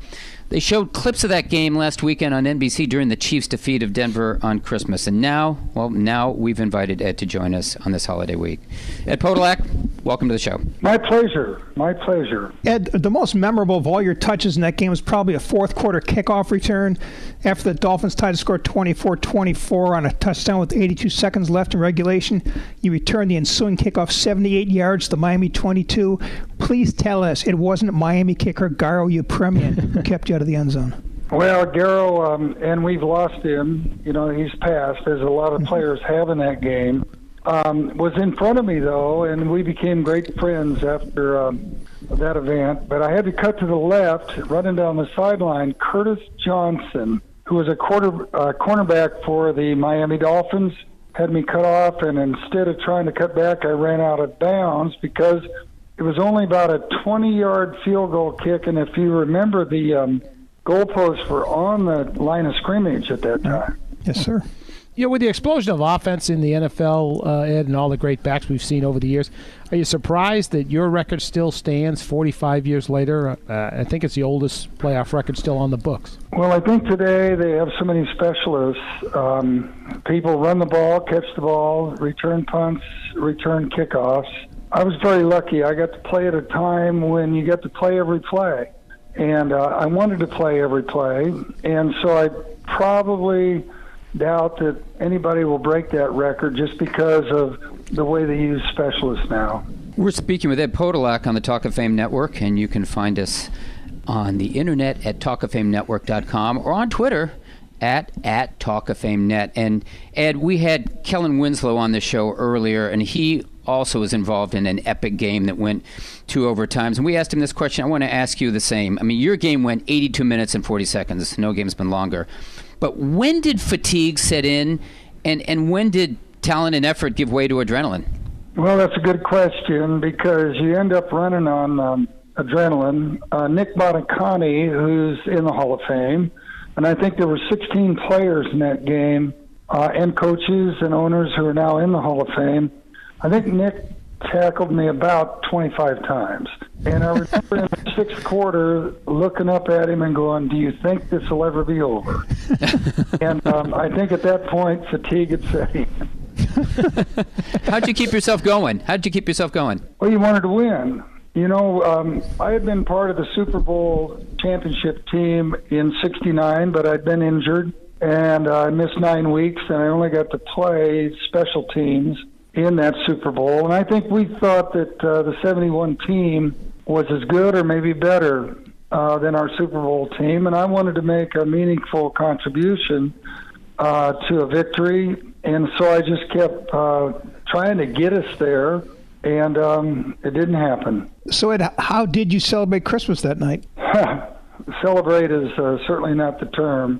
they showed clips of that game last weekend on NBC during the Chiefs' defeat of Denver on Christmas. And now, well, now we've invited Ed to join us on this holiday week. Ed Podolak, welcome to the show. My pleasure. My pleasure. Ed, the most memorable of all your touches in that game was probably a fourth quarter kickoff return after the Dolphins tied to score 24 24 on a touchdown with 82 seconds left in regulation. You returned the ensuing kickoff 78 yards to Miami 22. Please tell us it wasn't Miami kicker Garo Yepremian who [laughs] kept you out of the end zone. Well, Garo, um, and we've lost him. You know, he's passed, as a lot of players have in that game. Um, was in front of me though, and we became great friends after um, that event. But I had to cut to the left, running down the sideline. Curtis Johnson, who was a quarter uh, cornerback for the Miami Dolphins, had me cut off, and instead of trying to cut back, I ran out of bounds because it was only about a 20-yard field goal kick. And if you remember, the um, goalposts were on the line of scrimmage at that time. Yes, sir. you know, with the explosion of offense in the NFL, uh, Ed, and all the great backs we've seen over the years, are you surprised that your record still stands 45 years later? Uh, I think it's the oldest playoff record still on the books. Well, I think today they have so many specialists. Um, people run the ball, catch the ball, return punts, return kickoffs. I was very lucky. I got to play at a time when you get to play every play. And uh, I wanted to play every play. And so I probably doubt that anybody will break that record just because of the way they use specialists now. We're speaking with Ed Podolak on the Talk of Fame Network, and you can find us on the internet at talkoffamenetwork.com or on Twitter at at Talk of Fame Net. And Ed, we had Kellen Winslow on the show earlier, and he also was involved in an epic game that went two overtimes. And we asked him this question. I want to ask you the same. I mean, your game went 82 minutes and 40 seconds. No game's been longer. But when did fatigue set in, and, and when did talent and effort give way to adrenaline? Well, that's a good question because you end up running on um, adrenaline. Uh, Nick Buoniconti, who's in the Hall of Fame, and I think there were 16 players in that game, uh, and coaches and owners who are now in the Hall of Fame. I think Nick tackled me about 25 times. And I remember in the sixth quarter looking up at him and going, Do you think this will ever be over? [laughs] and um, I think at that point, fatigue had set in. [laughs] How'd you keep yourself going? How'd you keep yourself going? Well, you wanted to win. You know, um, I had been part of the Super Bowl championship team in '69, but I'd been injured and uh, I missed nine weeks, and I only got to play special teams in that Super Bowl. And I think we thought that uh, the '71 team was as good or maybe better uh, than our Super Bowl team, and I wanted to make a meaningful contribution uh, to a victory. And so I just kept uh, trying to get us there, and um, it didn't happen. So, Ed, how did you celebrate Christmas that night? [laughs] Celebrate is uh, certainly not the term.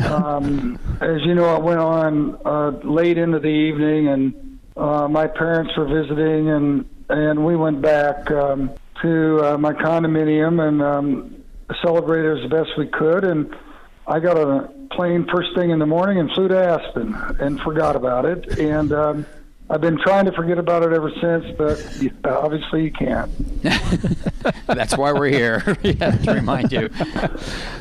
[laughs] um, as you know, I went on uh, late into the evening, and uh, my parents were visiting, and and we went back um, to uh, my condominium and um, celebrated as best we could. And I got on a plane first thing in the morning and flew to Aspen and forgot about it. And um, I've been trying to forget about it ever since, but obviously you can't. [laughs] That's why we're here. [laughs] yeah, [laughs] to remind you.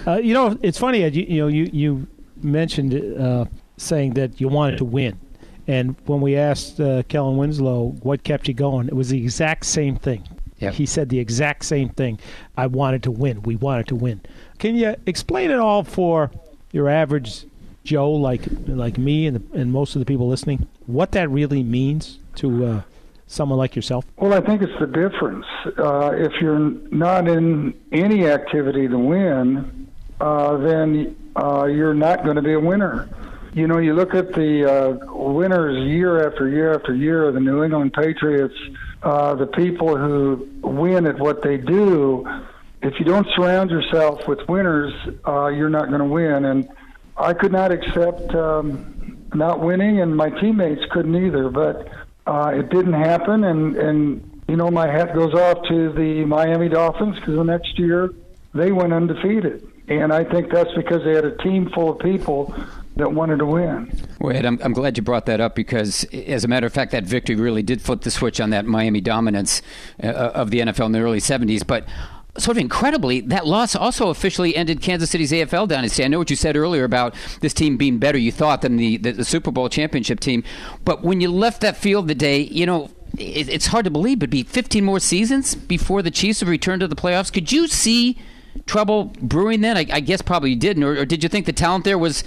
Uh, you know, it's funny. Ed, You, you know, you you mentioned uh, saying that you wanted to win, and when we asked uh, Kellen Winslow what kept you going, it was the exact same thing. Yep. He said the exact same thing. I wanted to win. We wanted to win. Can you explain it all for your average Joe, like like me and the, and most of the people listening, what that really means to uh, someone like yourself? Well, I think it's the difference. Uh, if you're not in any activity to win, uh, then uh, you're not going to be a winner. You know, you look at the uh, winners year after year after year the New England Patriots, uh, the people who win at what they do. If you don't surround yourself with winners, uh, you're not going to win. And I could not accept um, not winning, and my teammates couldn't either. But uh, it didn't happen, and and you know my hat goes off to the Miami Dolphins because the next year they went undefeated, and I think that's because they had a team full of people that wanted to win. Wait, I'm, I'm glad you brought that up because, as a matter of fact, that victory really did flip the switch on that Miami dominance uh, of the NFL in the early 70s. But sort of incredibly, that loss also officially ended Kansas City's AFL dynasty. I know what you said earlier about this team being better, you thought, than the, the, the Super Bowl championship team. But when you left that field the day, you know, it, it's hard to believe, but it'd be 15 more seasons before the Chiefs have returned to the playoffs. Could you see trouble brewing then? I, I guess probably you didn't. Or, or, did you think the talent there was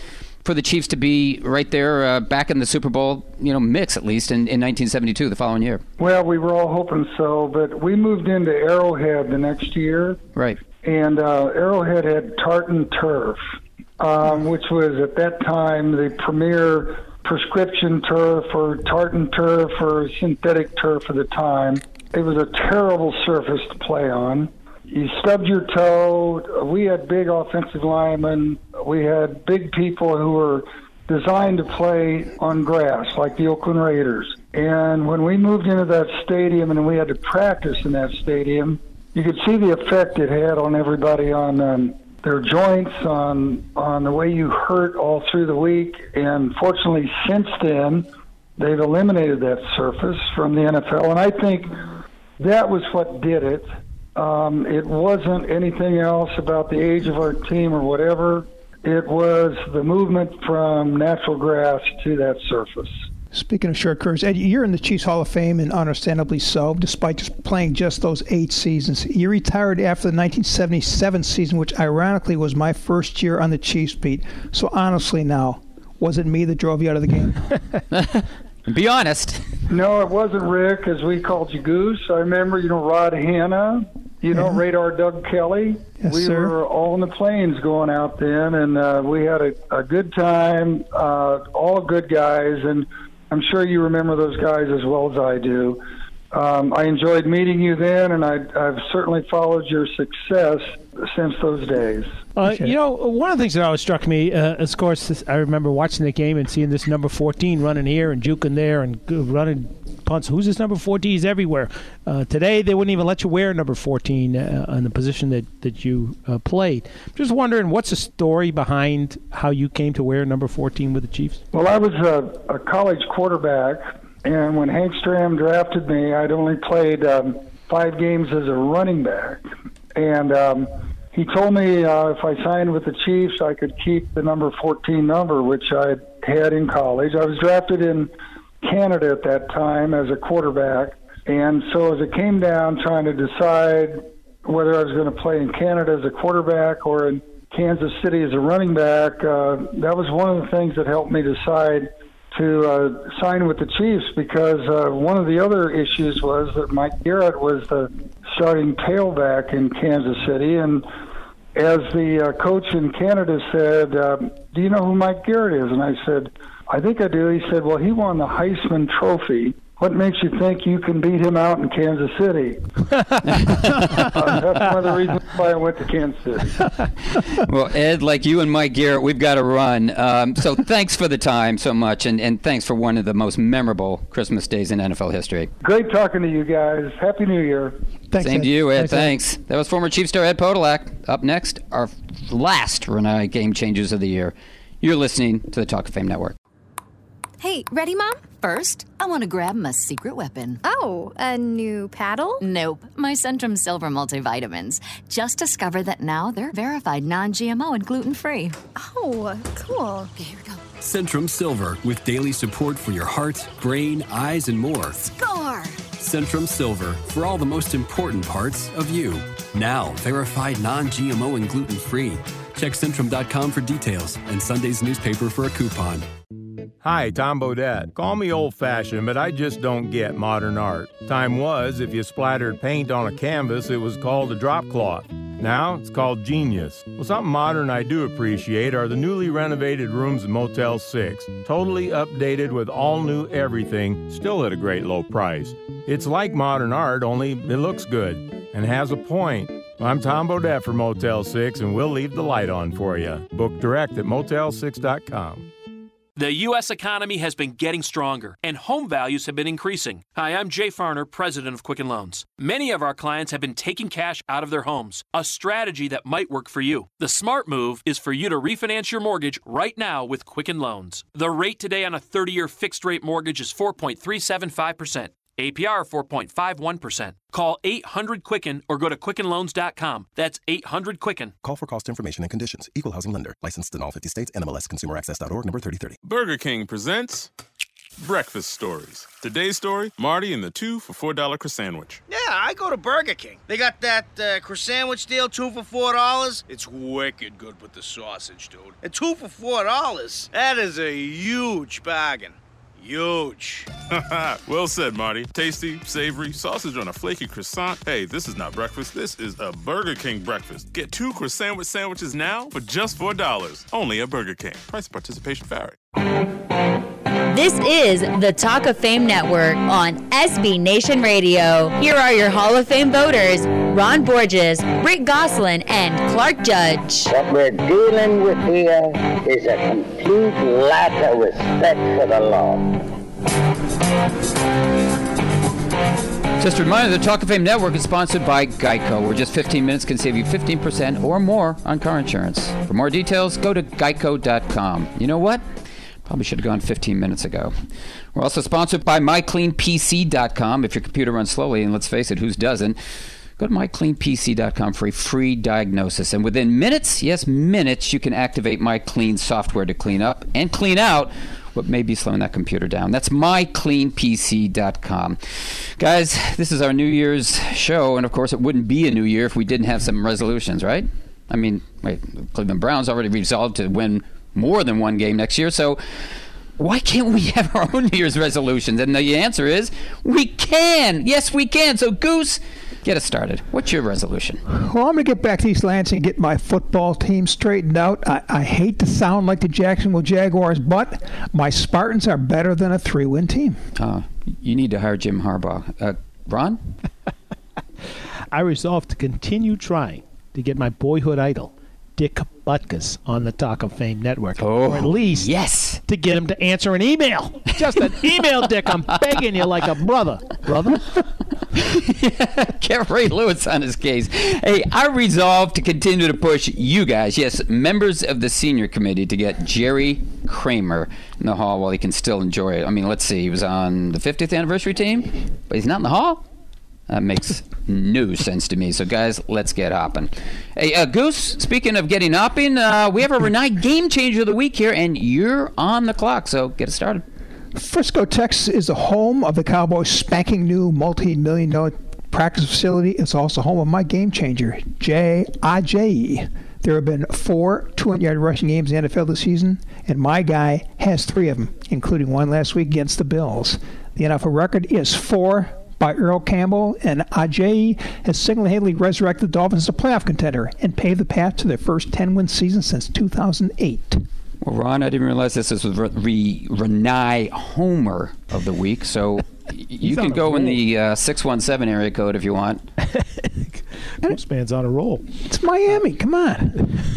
for the Chiefs to be right there uh, back in the Super Bowl, you know, mix at least in, in 1972, the following year? Well, we were all hoping so, but we moved into Arrowhead the next year. Right. And uh, Arrowhead had tartan turf, um, which was at that time the premier prescription turf or tartan turf or synthetic turf at the time. It was a terrible surface to play on. You stubbed your toe. We had big offensive linemen. We had big people who were designed to play on grass, like the Oakland Raiders. And when we moved into that stadium and we had to practice in that stadium, you could see the effect it had on everybody on um, their joints, on on the way you hurt all through the week. And fortunately, since then, they've eliminated that surface from the NFL. And I think that was what did it. Um, it wasn't anything else about the age of our team or whatever. It was the movement from natural grass to that surface. Speaking of short careers, Ed, you're in the Chiefs Hall of Fame, and understandably so, despite just playing just those eight seasons. You retired after the 1977 season, which ironically was my first year on the Chiefs beat. So honestly, now, was it me that drove you out of the game? [laughs] Be honest. No, it wasn't Rick, as we called you Goose. I remember, you know, Rod Hanna, you know, Yeah. Radar Doug Kelly. Yes, we sir. were all in the planes going out then, and uh, we had a, a good time, uh, all good guys, and I'm sure you remember those guys as well as I do. Um, I enjoyed meeting you then, and I, I've certainly followed your success since those days. Uh, you know, one of the things that always struck me, uh, of course, this, I remember watching the game and seeing this number 14 running here and juking there and running punts. Who's this number 14? He's everywhere. Uh, today, they wouldn't even let you wear number 14 uh, in the position that, that you uh, played. Just wondering, what's the story behind how you came to wear number 14 with the Chiefs? Well, I was a, a college quarterback, and when Hank Stram drafted me, I'd only played um, five games as a running back. And um, he told me uh, if I signed with the Chiefs, I could keep the number 14 number, which I had in college. I was drafted in Canada at that time as a quarterback. And so as it came down trying to decide whether I was going to play in Canada as a quarterback or in Kansas City as a running back, uh, that was one of the things that helped me decide to uh, sign with the Chiefs because uh, one of the other issues was that Mike Garrett was the starting tailback in Kansas City. And as the uh, coach in Canada said, um, Do you know who Mike Garrett is? And I said, I think I do. He said, Well, he won the Heisman Trophy. What makes you think you can beat him out in Kansas City? [laughs] uh, that's one of the reasons why I went to Kansas City. [laughs] well, Ed, like you and Mike Garrett, we've got to run. Um, so thanks for the time so much, and, and thanks for one of the most memorable Christmas days in NFL history. Great talking to you guys. Happy New Year. Same to you, Ed. Thanks. That was former Chief star Ed Podolak. Up next, our last Rinnai Game Changers of the year. You're listening to the Talk of Fame Network. Hey, ready, Mom? First, I want to grab my secret weapon. Oh, a new paddle? Nope, my Centrum Silver multivitamins. Just discovered that now they're verified non GMO and gluten free. Oh, cool. Here we go. Centrum Silver with daily support for your heart, brain, eyes, and more. Score! Centrum Silver for all the most important parts of you. Now verified non GMO and gluten free. Check Centrum.com for details and Sunday's newspaper for a coupon. Hi, Tom Bodett. Call me old fashioned, but I just don't get modern art. Time was, if you splattered paint on a canvas, it was called a drop cloth. Now it's called genius. Well, something modern I do appreciate are the newly renovated rooms at Motel 6. Totally updated with all new everything, still at a great low price. It's like modern art, only it looks good and has a point. I'm Tom Bodett for Motel 6, and we'll leave the light on for you. Book direct at motel6.com. The U.S. economy has been getting stronger, and home values have been increasing. Hi, I'm Jay Farner, president of Quicken Loans. Many of our clients have been taking cash out of their homes, a strategy that might work for you. The smart move is for you to refinance your mortgage right now with Quicken Loans. The rate today on a 30 year fixed rate mortgage is 4.375%. APR 4.51%. Call 800 Quicken or go to quickenloans.com. That's 800 Quicken. Call for cost information and conditions. Equal housing lender. Licensed in all 50 states. NMLS ConsumerAccess.org number 3030. Burger King presents Breakfast Stories. Today's story Marty and the two for $4 croissant sandwich. Yeah, I go to Burger King. They got that uh, croissant sandwich deal, two for four dollars. It's wicked good with the sausage, dude. And two for four dollars. That is a huge bargain. Huge. [laughs] well said, Marty. Tasty, savory, sausage on a flaky croissant. Hey, this is not breakfast. This is a Burger King breakfast. Get two croissant sandwiches now for just $4. Only at Burger King. Price and participation vary. This is the Talk of Fame Network on SB Nation Radio. Here are your Hall of Fame voters Ron Borges, Rick Gosselin, and Clark Judge. What we're dealing with here is a complete lack of respect for the law. Just a reminder, the Talk of Fame Network is sponsored by Geico, where just 15 minutes can save you 15% or more on car insurance. For more details, go to geico.com. You know what? Probably should have gone 15 minutes ago. We're also sponsored by mycleanpc.com. If your computer runs slowly, and let's face it, whose doesn't? Go to mycleanpc.com for a free diagnosis. And within minutes, yes, minutes, you can activate MyClean software to clean up and clean out what may be slowing that computer down. That's mycleanpc.com. Guys, this is our New Year's show, and of course, it wouldn't be a new year if we didn't have some resolutions, right? I mean, wait, Cleveland Browns already resolved to win more than one game next year, so why can't we have our own [laughs] New Year's resolutions? And the answer is we can. Yes, we can. So, Goose, get us started. What's your resolution? Well, I'm going to get back to East Lansing and get my football team straightened out. I, I hate to sound like the Jacksonville Jaguars, but my Spartans are better than a three win team. Uh, you need to hire Jim Harbaugh. Uh, Ron? [laughs] I resolve to continue trying to get my boyhood idol, Dick Butkus, on the Talk of Fame network. Oh, or at least yes. to get him to answer an email. Just an [laughs] email, Dick. I'm begging you like a brother. Brother? [laughs] Get Ray Lewis on his case. Hey, I resolve to continue to push you guys, yes, members of the senior committee, to get Jerry Kramer in the hall while he can still enjoy it. I mean, let's see, he was on the 50th anniversary team, but he's not in the hall? That makes no sense to me. So, guys, let's get hopping. Hey, uh, Goose, speaking of getting hopping, uh, we have a Rinnai game changer of the week here, and you're on the clock, so get it started. Frisco, Texas is the home of the Cowboys' spanking new multi million dollar practice facility. It's also home of my game changer, J.I.J. There have been four 200 yard rushing games in the NFL this season, and my guy has three of them, including one last week against the Bills. The NFL record is four by Earl Campbell, and Ajayi has single-handedly resurrected the Dolphins as a playoff contender and paved the path to their first 10-win season since 2008. Well, Ron, I didn't realize this was Re- Re- Rinnai Homer of the week, so [laughs] you can on a go in the uh, 617 area code if you want. [laughs] This man's on a roll. It's Miami. Come on. [laughs]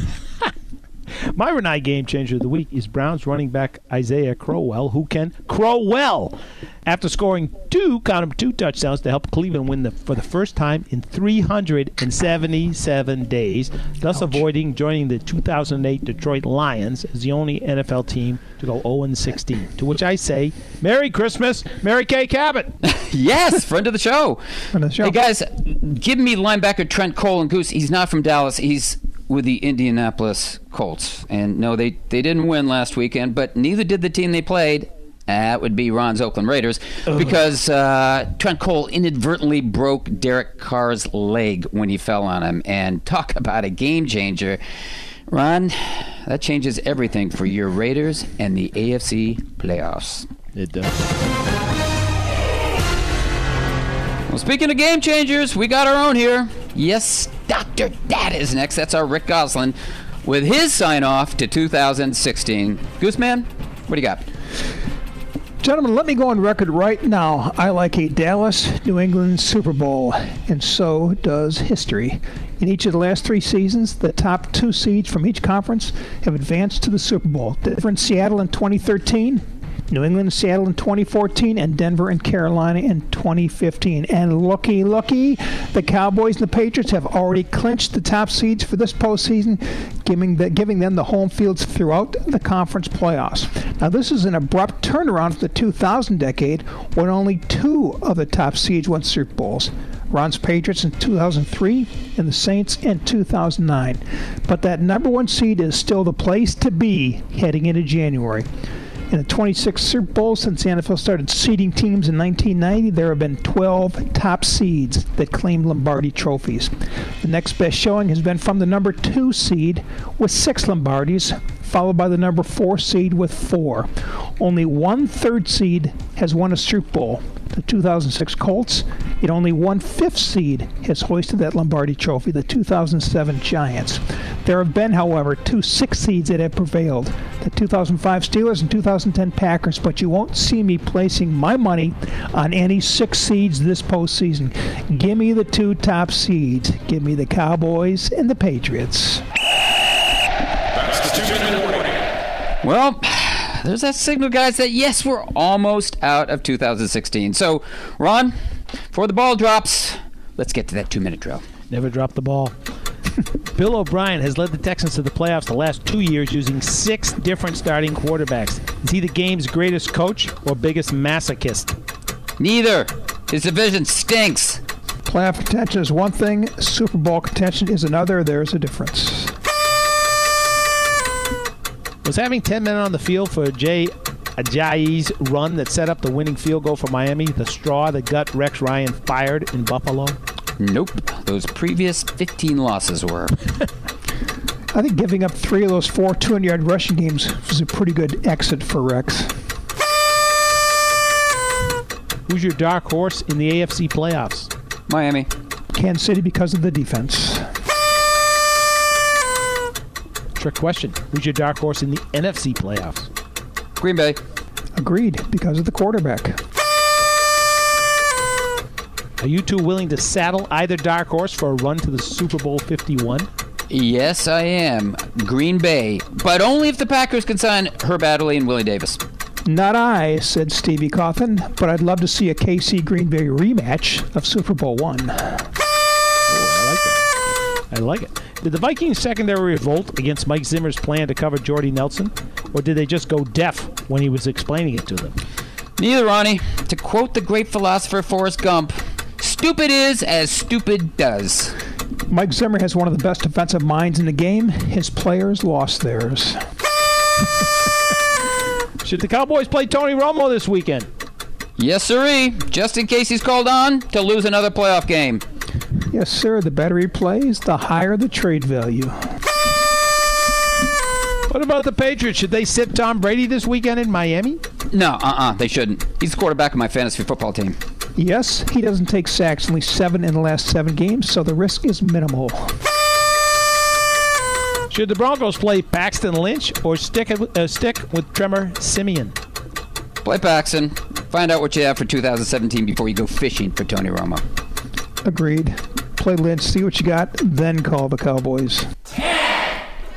My Rinnai game changer of the week is Browns running back Isaiah Crowell, who can crow well after scoring two, count 'em, two touchdowns to help Cleveland win the, for the first time in 377 days, thus avoiding joining the 2008 Detroit Lions as the only NFL team to go 0 16. To which I say, Merry Christmas, Mary Kay Cabot. [laughs] yes, friend of the show. Friend of the show. Hey, guys, give me linebacker Trent Cole and Goose. He's not from Dallas. He's with the Indianapolis Colts. And no, they, they didn't win last weekend, but neither did the team they played. That would be Ron's Oakland Raiders because uh, Trent Cole inadvertently broke Derek Carr's leg when he fell on him. And talk about a game changer. Ron, that changes everything for your Raiders and the AFC playoffs. It does. Well, speaking of game changers, we got our own here. Yes, Dr. Dad is next. That's our Rick Gosselin with his sign off to 2016. Gooseman, what do you got? Gentlemen, let me go on record right now. I like a Dallas New England Super Bowl, and so does history. In each of the last three seasons, the top two seeds from each conference have advanced to the Super Bowl. Denver and Seattle in 2013, New England and Seattle in 2014, and Denver and Carolina in 2015. And looky, looky, the Cowboys and the Patriots have already clinched the top seeds for this postseason, giving, the, giving them the home fields throughout the conference playoffs. Now, this is an abrupt turnaround from the 2000 decade when only two of the top seeds won Super Bowls. Ron's Patriots in 2003 and the Saints in 2009. But that number one seed is still the place to be heading into January. In the 26 Super Bowls since the NFL started seeding teams in 1990, there have been 12 top seeds that claim Lombardi trophies. The next best showing has been from the number two seed with six Lombardis, followed by the number four seed with four. Only one third seed has won a Super Bowl. The 2006 Colts, yet only one fifth seed has hoisted that Lombardi trophy, the 2007 Giants. There have been, however, two six seeds that have prevailed the 2005 Steelers and 2010 Packers, but you won't see me placing my money on any six seeds this postseason. Give me the two top seeds. Give me the Cowboys and the Patriots. That's the two-minute warning. Well, there's that signal, guys, that yes, we're almost out of 2016. So, Ron, before the ball drops, let's get to that two minute drill. Never drop the ball. [laughs] Bill O'Brien has led the Texans to the playoffs the last two years using six different starting quarterbacks. Is he the game's greatest coach or biggest masochist? Neither. His division stinks. Playoff contention is one thing, Super Bowl contention is another. There's a difference. Was having 10 men on the field for Jay Ajayi's run that set up the winning field goal for Miami the straw that got Rex Ryan fired in Buffalo? Nope. Those previous 15 losses were. [laughs] I think giving up three of those four 200 yard rushing games was a pretty good exit for Rex. Who's your dark horse in the AFC playoffs? Miami. Kansas City because of the defense. Trick question. Who's your dark horse in the NFC playoffs? Green Bay. Agreed, because of the quarterback. Are you two willing to saddle either dark horse for a run to the Super Bowl 51? Yes, I am. Green Bay. But only if the Packers can sign Herb Adderley and Willie Davis. Not I, said Stevie Coffin, but I'd love to see a KC Green Bay rematch of Super Bowl one. Oh, I like it. I like it. Did the Vikings secondary revolt against Mike Zimmer's plan to cover Jordy Nelson, or did they just go deaf when he was explaining it to them? Neither, Ronnie. To quote the great philosopher Forrest Gump, stupid is as stupid does. Mike Zimmer has one of the best defensive minds in the game. His players lost theirs. [laughs] Should the Cowboys play Tony Romo this weekend? Yes, sirree. Just in case he's called on to lose another playoff game. Yes, sir. The better he plays, the higher the trade value. What about the Patriots? Should they sit Tom Brady this weekend in Miami? No, uh-uh, they shouldn't. He's the quarterback of my fantasy football team. Yes, he doesn't take sacks, only seven in the last seven games, so the risk is minimal. Should the Broncos play Paxton Lynch or stick uh, stick with Trevor Siemian? Play Paxton. Find out what you have for 2017 before you go fishing for Tony Romo. Agreed. Play Lynch, see what you got, then call the Cowboys.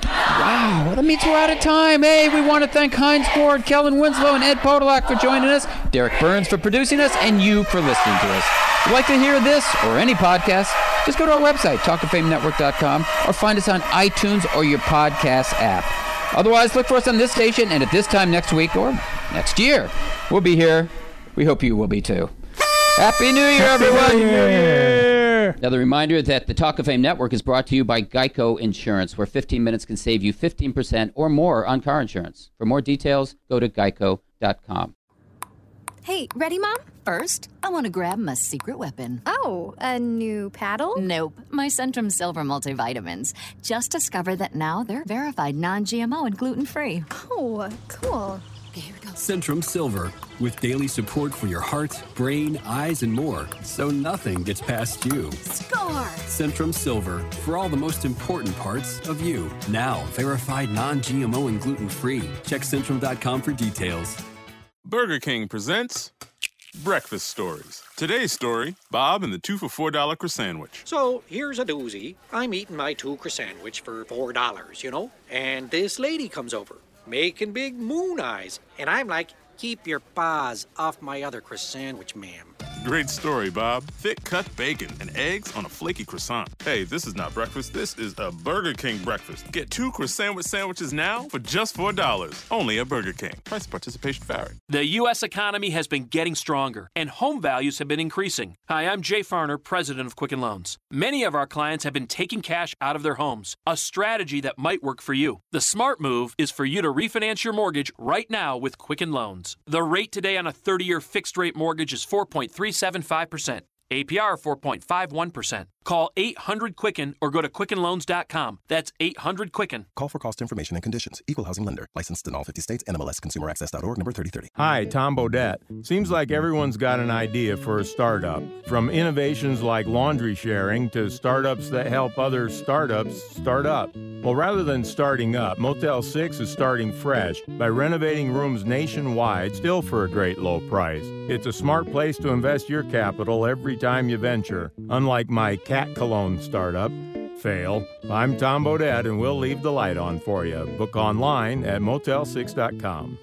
Wow, that means we're out of time. Hey, we want to thank Hines Ward, Kellen Winslow, and Ed Podolak for joining us, Rick Berns for producing us, and you for listening to us. If you'd like to hear this or any podcast, just go to our website, talkoffamenetwork.com, or find us on iTunes or your podcast app. Otherwise, look for us on this station, and at this time next week or next year, we'll be here. We hope you will be too. Happy New Year, everyone! New Year! Another reminder that the Talk of Fame Network is brought to you by Geico Insurance, where 15 minutes can save you 15% or more on car insurance. For more details, go to geico.com. Hey, ready, Mom? First, I want to grab my secret weapon. Oh, a new paddle? Nope, my Centrum Silver multivitamins. Just discovered that now they're verified non GMO and gluten free. Oh, cool. Centrum Silver, with daily support for your heart, brain, eyes, and more, so nothing gets past you. Score! Centrum Silver, for all the most important parts of you. Now, verified non GMO and gluten free. Check Centrum.com for details. Burger King presents Breakfast Stories. Today's story Bob and the two for $4 croissant sandwich. So here's a doozy. I'm eating my two croissant sandwich for four dollars, you know? And this lady comes over, making big moon eyes. And I'm like, keep your paws off my other croissant sandwich, ma'am. Great story, Bob. Thick cut bacon and eggs on a flaky croissant. Hey, this is not breakfast. This is a Burger King breakfast. Get two croissant sandwiches now for just $4. Only at Burger King. Price participation vary. The U.S. economy has been getting stronger, and home values have been increasing. Hi, I'm Jay Farner, president of Quicken Loans. Many of our clients have been taking cash out of their homes, a strategy that might work for you. The smart move is for you to refinance your mortgage right now with Quicken Loans. The rate today on a 30 year fixed rate mortgage is 4.375%. APR 4.51%. Call 800 Quicken or go to QuickenLoans.com. That's 800 Quicken. Call for cost information and conditions. Equal housing lender. Licensed in all 50 states. NMLS ConsumerAccess.org number 3030. Hi, Tom Bodett. Seems like everyone's got an idea for a startup. From innovations like laundry sharing to startups that help other startups start up. Well, rather than starting up, Motel 6 is starting fresh by renovating rooms nationwide, still for a great low price. It's a smart place to invest your capital every time you venture. Unlike my cat cologne startup, Fail. I'm Tom Bodett, and we'll leave the light on for you. Book online at motel6.com.